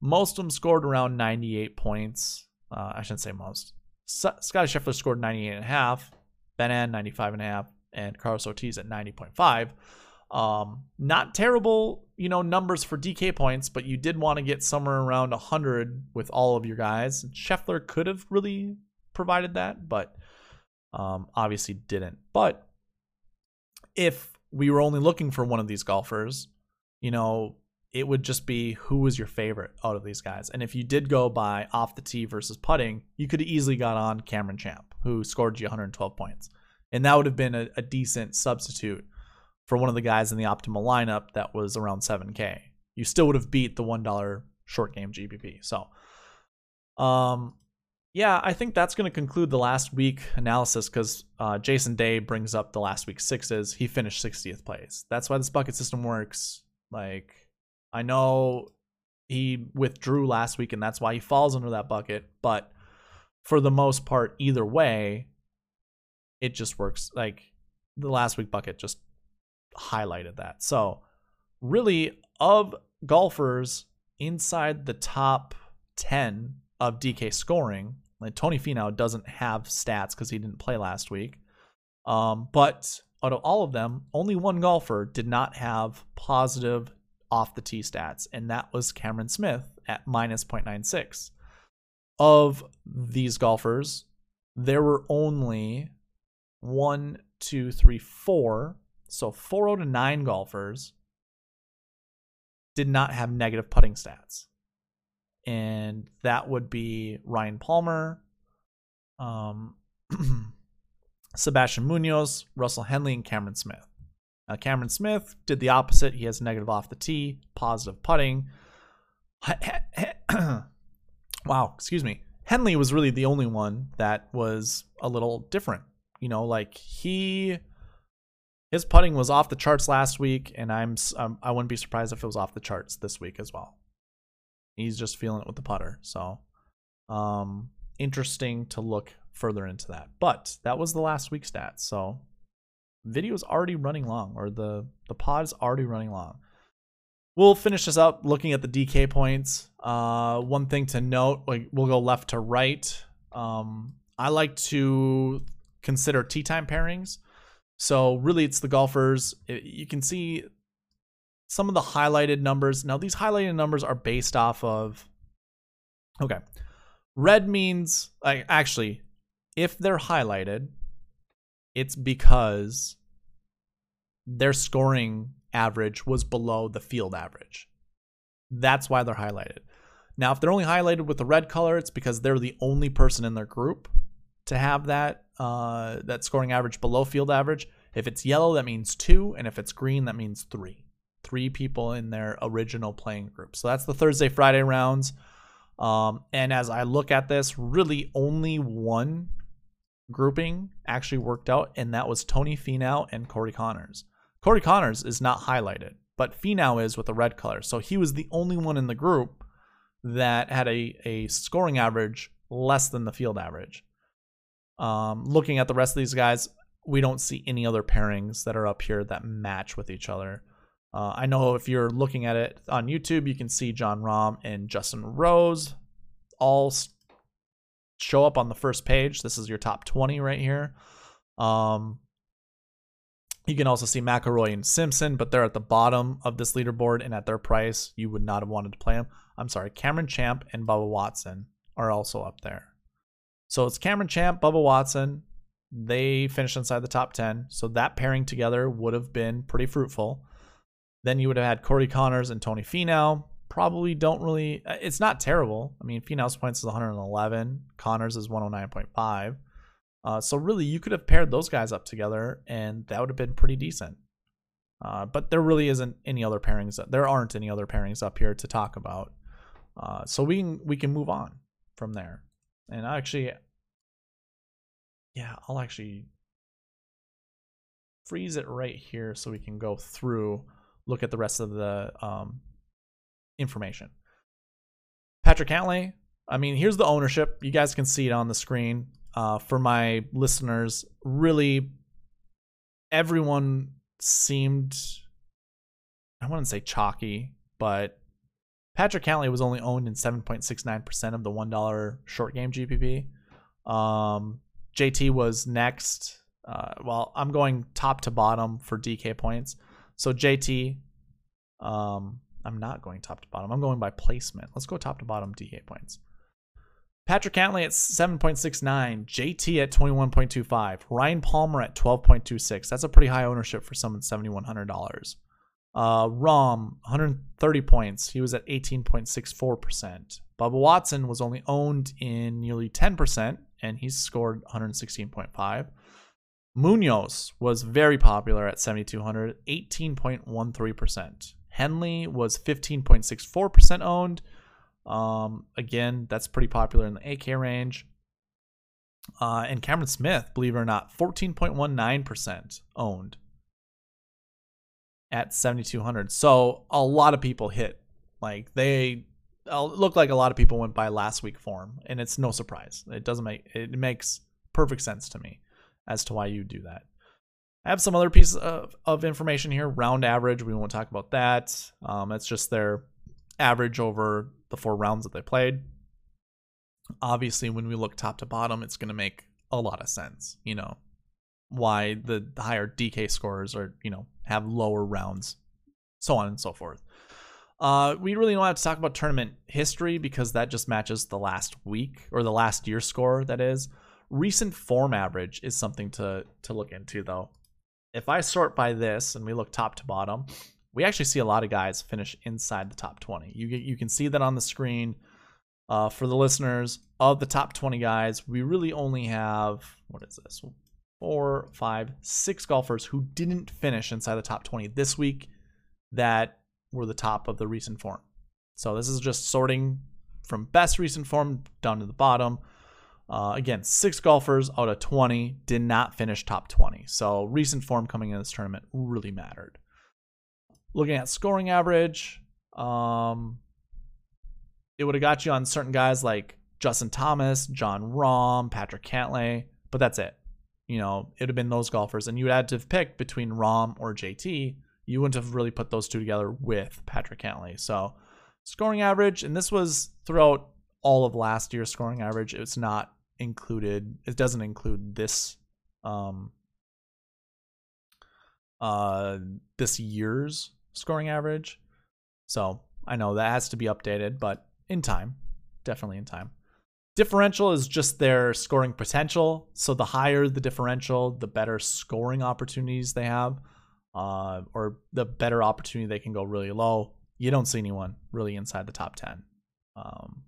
Most of them scored around 98 points. Uh, I shouldn't say most. S- Scotty Scheffler scored 98.5, Ben An 95.5, and Carlos Ortiz at 90.5. Um, not terrible you know, numbers for DK points, but you did want to get somewhere around 100 with all of your guys. Scheffler could have really provided that, but um, obviously didn't. But if we were only looking for one of these golfers, you know, it would just be who was your favorite out of these guys. And if you did go by off the tee versus putting, you could have easily got on Cameron Champ, who scored you 112 points. And that would have been a, a decent substitute for one of the guys in the optimal lineup that was around 7K. You still would have beat the $1 short game GPP. So, um, yeah, I think that's going to conclude the last week analysis because uh, Jason Day brings up the last week sixes. He finished 60th place. That's why this bucket system works. Like, I know he withdrew last week and that's why he falls under that bucket. But for the most part, either way, it just works. Like, the last week bucket just highlighted that. So, really, of golfers inside the top 10 of DK scoring, like Tony Finau doesn't have stats because he didn't play last week. Um, but out of all of them, only one golfer did not have positive off the tee stats, and that was Cameron Smith at minus 0.96. Of these golfers, there were only one, two, three, four. So four out of nine golfers did not have negative putting stats and that would be Ryan Palmer, um, <clears throat> Sebastian Munoz, Russell Henley, and Cameron Smith. Now, Cameron Smith did the opposite. He has negative off the tee, positive putting. <clears throat> wow, excuse me. Henley was really the only one that was a little different. You know, like he his putting was off the charts last week, and I'm um, I wouldn't be surprised if it was off the charts this week as well. He's just feeling it with the putter. So, um, interesting to look further into that. But that was the last week stats. So, video is already running long, or the the pod is already running long. We'll finish this up looking at the DK points. Uh, one thing to note, like we'll go left to right. Um, I like to consider tee time pairings. So really, it's the golfers. It, you can see some of the highlighted numbers. Now, these highlighted numbers are based off of. Okay. Red means, like, actually, if they're highlighted, it's because their scoring average was below the field average. That's why they're highlighted. Now, if they're only highlighted with the red color, it's because they're the only person in their group to have that uh, that scoring average below field average. If it's yellow, that means two, and if it's green, that means three three people in their original playing group. So that's the Thursday, Friday rounds. Um, and as I look at this, really only one grouping actually worked out, and that was Tony Finau and Corey Conners. Corey Conners is not highlighted, but Finau is with the red color. So he was the only one in the group that had a, a scoring average less than the field average. Um, looking at the rest of these guys, we don't see any other pairings that are up here that match with each other. Uh, I know if you're looking at it on YouTube, you can see Jon Rahm and Justin Rose all show up on the first page. This is your top 20 right here. Um, you can also see McIlroy and Simpson, but they're at the bottom of this leaderboard, and at their price, you would not have wanted to play them. I'm sorry, Cameron Champ and Bubba Watson are also up there. So it's Cameron Champ, Bubba Watson. They finished inside the top 10. So that pairing together would have been pretty fruitful. Then you would have had Corey Conners and Tony Finau. Probably don't really. Uh, it's not terrible. I mean, Finau's points is 111. Conners is 109.5. Uh, so really, you could have paired those guys up together, and that would have been pretty decent. Uh, but there really isn't any other pairings. There aren't any other pairings up here to talk about. Uh, so we can we can move on from there. And I actually, yeah, I'll actually freeze it right here so we can go through look at the rest of the um, information. Patrick Cantlay, I mean, here's the ownership. You guys can see it on the screen. Uh, for my listeners, really, everyone seemed, I wouldn't say chalky, but Patrick Cantlay was only owned in 7.69% of the $1 short game GPP. Um, JT was next. Uh, well, I'm going top to bottom for DK points. So JT, Um, I'm not going top to bottom. I'm going by placement. Let's go top to bottom DK points. Patrick Cantlay at 7.69, JT at 21.25, Ryan Palmer at 12.26. That's a pretty high ownership for someone $7,100. Uh, Rahm, 130 points. He was at 18.64%. Bubba Watson was only owned in nearly 10%, and he scored 116.5. Munoz was very popular at 7,200, 18.13%. Henley was 15.64% owned. Um, again, that's pretty popular in the AK range. Uh, and Cameron Smith, believe it or not, 14.19% owned at 7,200. So a lot of people hit. Like they look like a lot of people went by last week form, and it's no surprise. It doesn't make it makes perfect sense to me as to why you do that. I have some other pieces of, of information here. Round average, we won't talk about that. Um, it's just their average over the four rounds that they played. Obviously, when we look top to bottom, it's going to make a lot of sense. You know why the higher DK scores are you know have lower rounds, so on and so forth. Uh, we really don't have to talk about tournament history because that just matches the last week or the last year score. That is recent form average is something to to look into though. If I sort by this and we look top to bottom, we actually see a lot of guys finish inside the top 20. You you can see that on the screen. Uh, for the listeners of the top 20 guys, we really only have what is this? Four, five, six golfers who didn't finish inside the top 20 this week that were the top of the recent form. So this is just sorting from best recent form down to the bottom. Uh, again, six golfers out of 20 did not finish top 20. So recent form coming in this tournament really mattered. Looking at scoring average, um, it would have got you on certain guys like Justin Thomas, Jon Rahm, Patrick Cantlay, but that's it. You know, it would have been those golfers, and you had to have picked between Rahm or JT. You wouldn't have really put those two together with Patrick Cantlay. So, scoring average, and this was throughout all of last year's scoring average. It's not included. It doesn't include this um uh this year's scoring average. So I know that has to be updated, but in time, definitely in time. Differential is just their scoring potential. So the higher the differential, the better scoring opportunities they have, uh, or the better opportunity they can go really low. You don't see anyone really inside the top 10. Um,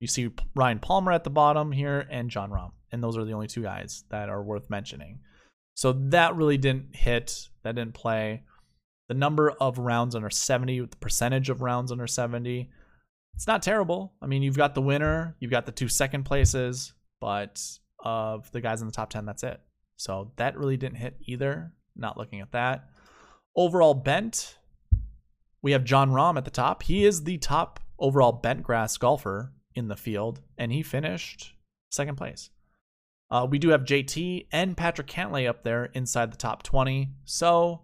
you see Ryan Palmer at the bottom here and Jon Rahm. And those are the only two guys that are worth mentioning. So that really didn't hit. That didn't play. The number of rounds under 70, the percentage of rounds under 70, it's not terrible. I mean, you've got the winner, you've got the two second places, but of the guys in the top 10, that's it. So that really didn't hit either. Not looking at that. Overall bent, we have Jon Rahm at the top. He is the top overall bent grass golfer in the field, and he finished second place. Uh, we do have JT and Patrick Cantlay up there inside the top 20. So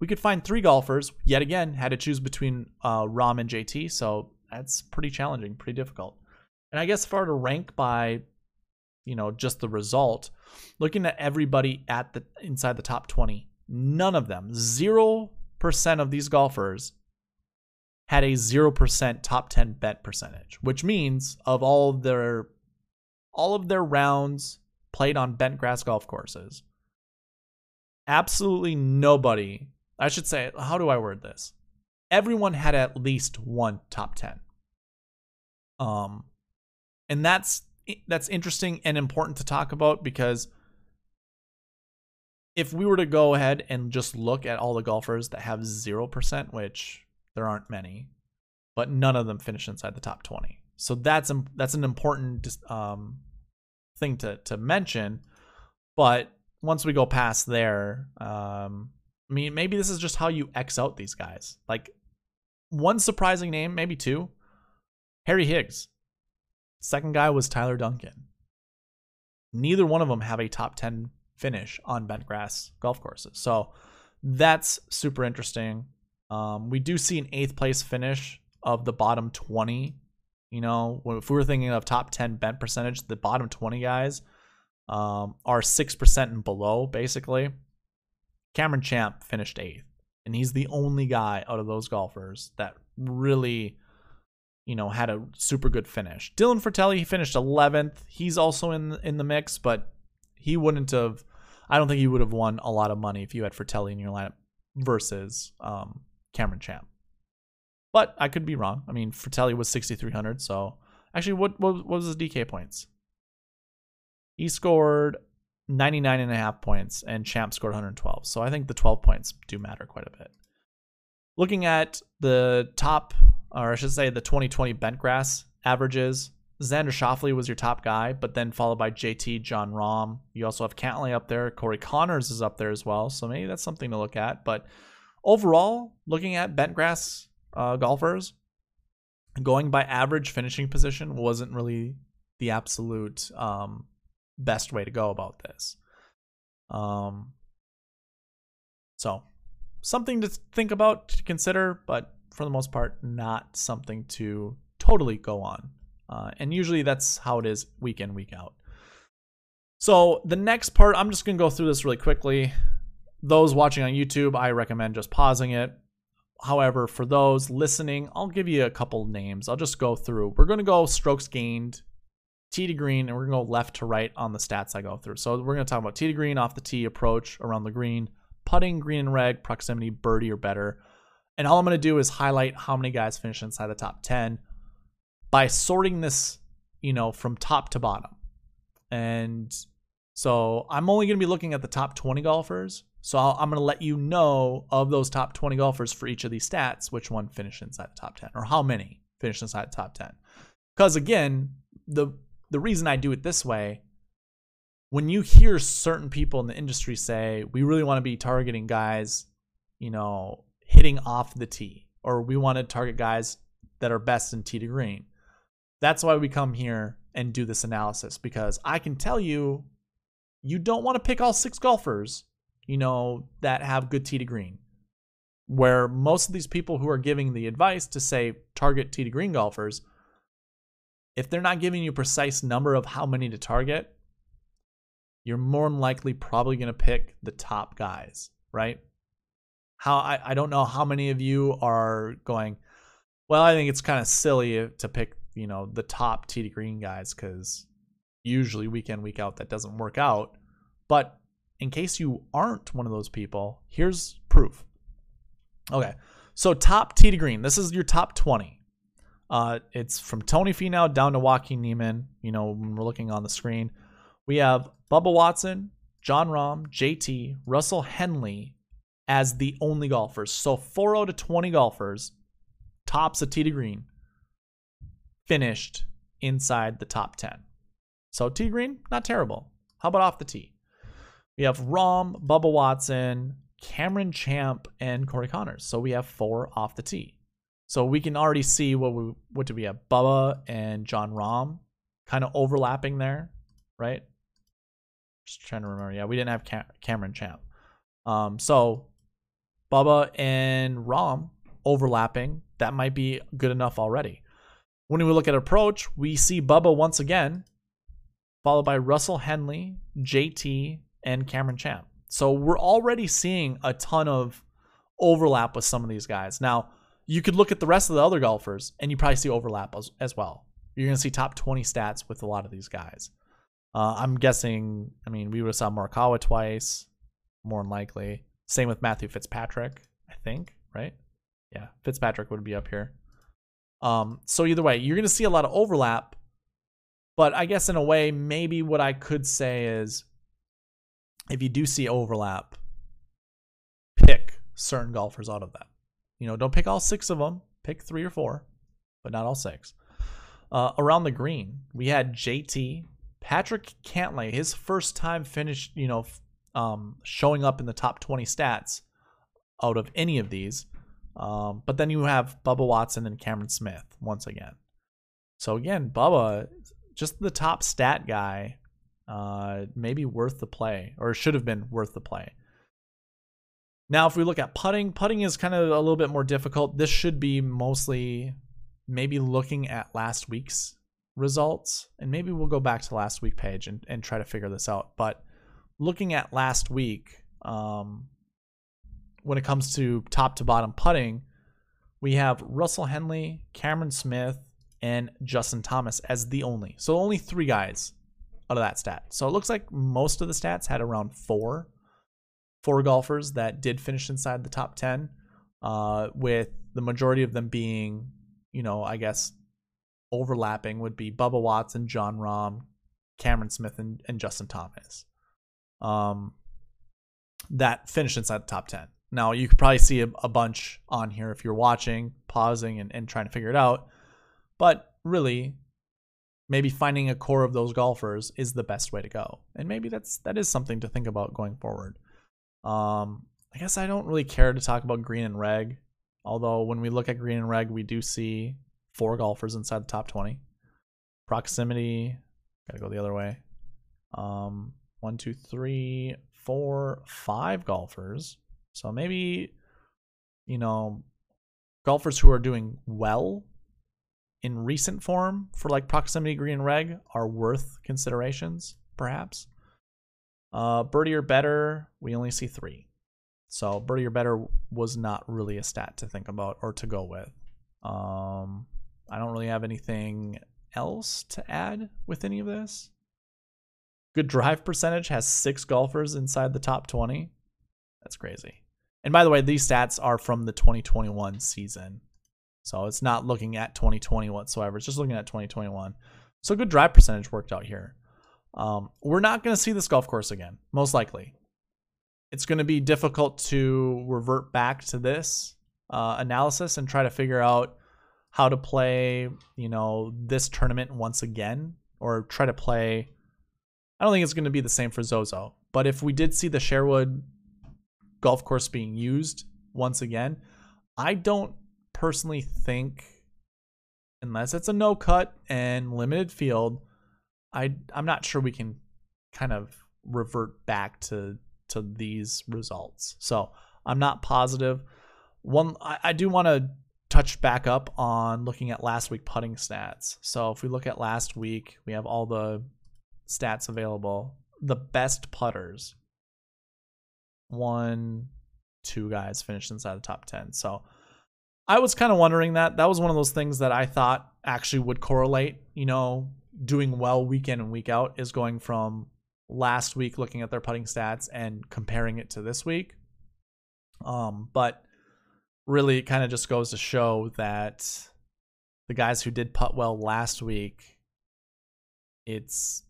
we could find three golfers. Yet again, had to choose between uh, Rahm and JT. So that's pretty challenging, pretty difficult. And I guess if I were to rank by, you know, just the result, looking at everybody at the inside the top 20, none of them, zero percent of these golfers had a 0% top 10 bet percentage, which means of all of their all of their rounds played on bent grass golf courses, absolutely nobody, I should say, how do I word this? Everyone had at least one top 10. Um and that's that's interesting and important to talk about because if we were to go ahead and just look at all the golfers that have 0%, which there aren't many, but none of them finish inside the top 20. So that's that's an important um, thing to to mention. But once we go past there, um, I mean, maybe this is just how you X out these guys. Like one surprising name, maybe two. Harry Higgs. Second guy was Tyler Duncan. Neither one of them have a top 10 finish on bent grass golf courses. So that's super interesting. Um, we do see an eighth place finish of the bottom 20. You know, if we were thinking of top 10 bent percentage, the bottom 20 guys um, are 6% and below, basically. Cameron Champ finished eighth. And he's the only guy out of those golfers that really, you know, had a super good finish. Dylan Frittelli, he finished 11th. He's also in in the mix, but he wouldn't have. I don't think he would have won a lot of money if you had Frittelli in your lineup versus um, Cameron Champ. But I could be wrong. I mean, Frittelli was 6,300. So actually, what, what, what was his DK points? He scored 99 and a half points, and Champ scored 112. So I think the 12 points do matter quite a bit. Looking at the top, or I should say the 2020 Bentgrass averages, Xander Schauffele was your top guy, but then followed by JT, Jon Rahm. You also have Cantlay up there. Corey Conners is up there as well. So maybe that's something to look at. But overall, looking at Bentgrass uh, golfers, going by average finishing position wasn't really the absolute um, best way to go about this. Um, so something to think about, to consider, but for the most part, not something to totally go on. Uh, and usually that's how it is week in, week out. So the next part, I'm just going to go through this really quickly. Those watching on YouTube, I recommend just pausing it. However, for those listening, I'll give you a couple names. I'll just go through. We're going to go strokes gained, tee to green, and we're going to go left to right on the stats I go through. So we're going to talk about tee to green, off the tee, approach, around the green, putting, green and reg, proximity, birdie or better. And all I'm going to do is highlight how many guys finish inside the top 10 by sorting this, you know, from top to bottom. And so I'm only going to be looking at the top 20 golfers so i am going to let you know of those top 20 golfers for each of these stats, which one finished inside the top 10 or how many finished inside the top 10. Because again, the the reason I do it this way, when you hear certain people in the industry say, we really want to be targeting guys, you know, hitting off the tee, or we want to target guys that are best in tee to green. That's why we come here and do this analysis because I can tell you, you don't want to pick all six golfers you know, that have good tee to green. Where most of these people who are giving the advice to say target tee to green golfers, if they're not giving you a precise number of how many to target, you're more than likely probably going to pick the top guys, right? How I, I don't know how many of you are going, well, I think it's kind of silly to pick, you know, the top tee to green guys because usually week in, week out, that doesn't work out. But in case you aren't one of those people, here's proof. Okay, so top tee to green. This is your top 20. Uh, it's from Tony Finau down to Joaquin Niemann. You know, when we're looking on the screen, we have Bubba Watson, Jon Rahm, JT, Russell Henley as the only golfers. So 4 out of 20 golfers, tops of tee to green, finished inside the top 10. So tee green, not terrible. How about off the tee? We have Rahm, Bubba Watson, Cameron Champ, and Corey Conners. So we have four off the tee. So we can already see what we what do we have? Bubba and Jon Rahm kind of overlapping there, right? Just trying to remember. Yeah, we didn't have Cam- Cameron Champ. Um, so Bubba and Rahm overlapping. That might be good enough already. When we look at approach, we see Bubba once again, followed by Russell Henley, JT, and Cameron Champ. So we're already seeing a ton of overlap with some of these guys. Now, you could look at the rest of the other golfers and you probably see overlap as, as well. You're going to see top 20 stats with a lot of these guys. Uh, I'm guessing, I mean, we would have saw Morikawa twice, more than likely. Same with Matthew Fitzpatrick, I think, right? Yeah, Fitzpatrick would be up here. Um, so either way, you're going to see a lot of overlap. But I guess in a way, maybe what I could say is if you do see overlap, pick certain golfers out of that. You know, don't pick all six of them. Pick three or four, but not all six. Uh, around the green, we had JT, Patrick Cantlay, his first time finished, you know, um, showing up in the top 20 stats out of any of these. Um, but then you have Bubba Watson and Cameron Smith once again. So again, Bubba, just the top stat guy uh, maybe worth the play, or should have been worth the play. Now, if we look at putting, putting is kind of a little bit more difficult. This should be mostly maybe looking at last week's results, and maybe we'll go back to last week page and, and try to figure this out. But looking at last week, um, when it comes to top to bottom putting, we have Russell Henley, Cameron Smith, and Justin Thomas as the only. So only three guys out of that stat. So it looks like most of the stats had around four, four golfers that did finish inside the top ten, uh, with the majority of them being, you know, I guess overlapping would be Bubba Watson, Jon Rahm, Cameron Smith, and, and Justin Thomas. Um, that finished inside the top 10. Now, you could probably see a, a bunch on here if you're watching, pausing, and, and trying to figure it out. But really, maybe finding a core of those golfers is the best way to go. And maybe that's that is something to think about going forward. Um, I guess I don't really care to talk about green and reg, although when we look at green and reg, we do see four golfers inside the top 20. Proximity, gotta go the other way. Um, one, two, three, four, five golfers. So maybe, you know, golfers who are doing well in recent form for like proximity green reg are worth considerations, perhaps. Uh, birdie or better, we only see three. So birdie or better was not really a stat to think about or to go with. Um, I don't really have anything else to add with any of this. Good drive percentage has six golfers inside the top 20. That's crazy. And by the way, these stats are from the 2021 season. So it's not looking at 2020 whatsoever. It's just looking at 2021. So good drive percentage worked out here. Um, we're not going to see this golf course again, most likely. It's going to be difficult to revert back to this uh, analysis and try to figure out how to play, you know, this tournament once again or try to play. I don't think it's going to be the same for Zozo, but if we did see the Sherwood golf course being used once again, I don't personally think, unless it's a no cut and limited field, I I'm not sure we can kind of revert back to to these results. So I'm not positive. One I, I do want to touch back up on looking at last week putting stats. So if we look at last week, we have all the stats available. The best putters, one, two guys finished inside the top 10. So I was kind of wondering that. That was one of those things that I thought actually would correlate. You know, doing well week in and week out is going from last week looking at their putting stats and comparing it to this week. Um, but really it kind of just goes to show that the guys who did putt well last week, it's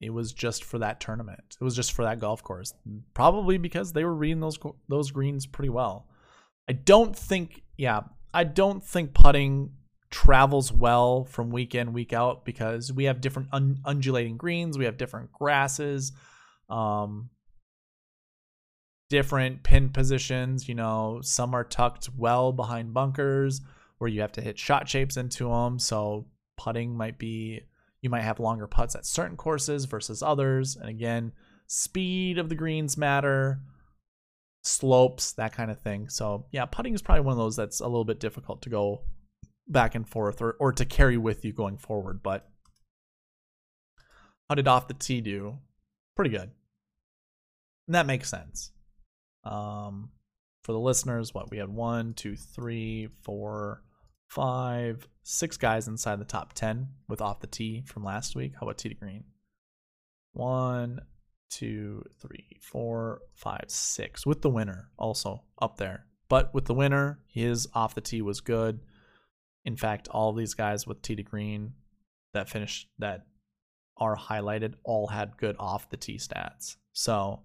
it was just for that tournament. It was just for that golf course. Probably because they were reading those those greens pretty well. I don't think, yeah, I don't think putting travels well from week in week out because we have different un- undulating greens, we have different grasses. Um, different pin positions. You know, some are tucked well behind bunkers where you have to hit shot shapes into them. So putting might be, you might have longer putts at certain courses versus others. And again, speed of the greens matter, slopes, that kind of thing. So yeah, putting is probably one of those that's a little bit difficult to go back and forth or, or to carry with you going forward. But how did off the tee do? Pretty good. And that makes sense. Um, for the listeners, what we had one, two, three, four, five, six guys inside the top 10 with off the tee from last week. How about tee to green? One, two, three, four, five, six with the winner also up there. But with the winner, his off the tee was good. In fact, all these guys with tee to green that finished that are highlighted all had good off the tee stats. So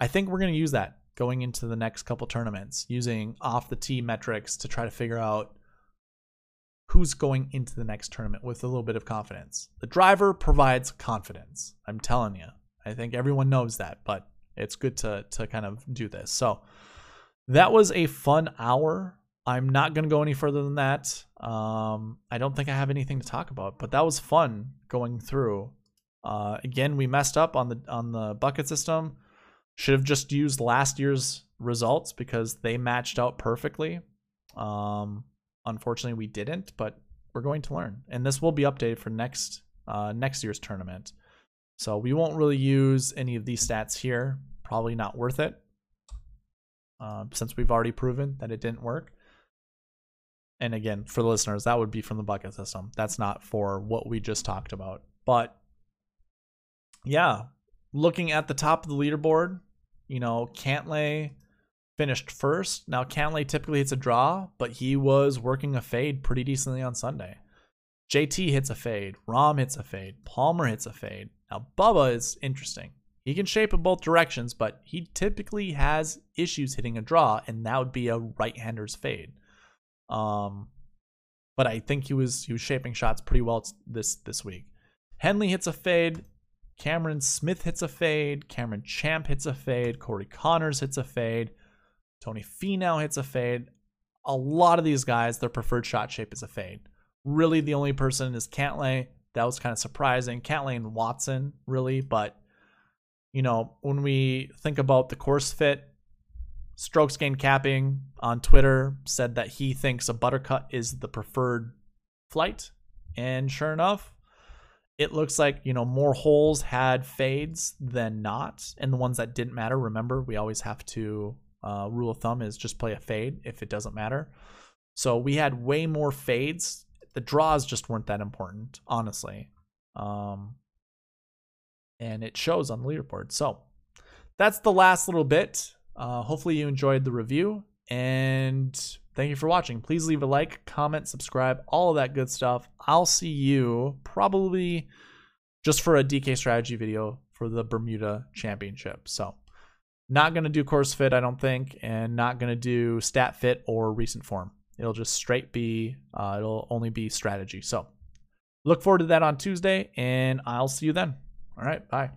I think we're going to use that going into the next couple tournaments, using off the tee metrics to try to figure out who's going into the next tournament with a little bit of confidence. The driver provides confidence. I'm telling you. I think everyone knows that, but it's good to to kind of do this. So that was a fun hour. I'm not going to go any further than that. Um, I don't think I have anything to talk about, but that was fun going through. Uh, again, we messed up on the on the bucket system. Should have just used last year's results because they matched out perfectly. Um, unfortunately, we didn't, but we're going to learn, and this will be updated for next uh, next year's tournament. So we won't really use any of these stats here. Probably not worth it. uh, since we've already proven that it didn't work. And again, for the listeners, that would be from the bucket system. That's not for what we just talked about. But yeah, looking at the top of the leaderboard, you know, Cantlay finished first. Now, Cantlay typically hits a draw, but he was working a fade pretty decently on Sunday. JT hits a fade. Rahm hits a fade. Palmer hits a fade. Now, Bubba is interesting. He can shape in both directions, but he typically has issues hitting a draw, and that would be a right-hander's fade. Um, but I think he was he was shaping shots pretty well this this week. Henley hits a fade. Cameron Smith hits a fade. Cameron Champ hits a fade. Corey Conners hits a fade. Tony Finau hits a fade. A lot of these guys, their preferred shot shape is a fade. Really, the only person is Cantlay. That was kind of surprising. Cantlay and Watson, really, but you know, when we think about the course fit, Strokes Gain Capping on Twitter said that he thinks a buttercut is the preferred flight. And sure enough, it looks like, you know, more holes had fades than not. And the ones that didn't matter, remember, we always have to, uh, rule of thumb is just play a fade if it doesn't matter. So we had way more fades. The draws just weren't that important, honestly. Um, and it shows on the leaderboard. So that's the last little bit. Uh, hopefully, you enjoyed the review. And thank you for watching. Please leave a like, comment, subscribe, all of that good stuff. I'll see you probably just for a DK strategy video for the Bermuda Championship. So, not going to do course fit, I don't think, and not going to do stat fit or recent form. It'll just straight be, uh, it'll only be strategy. So, look forward to that on Tuesday, and I'll see you then. All right. Bye.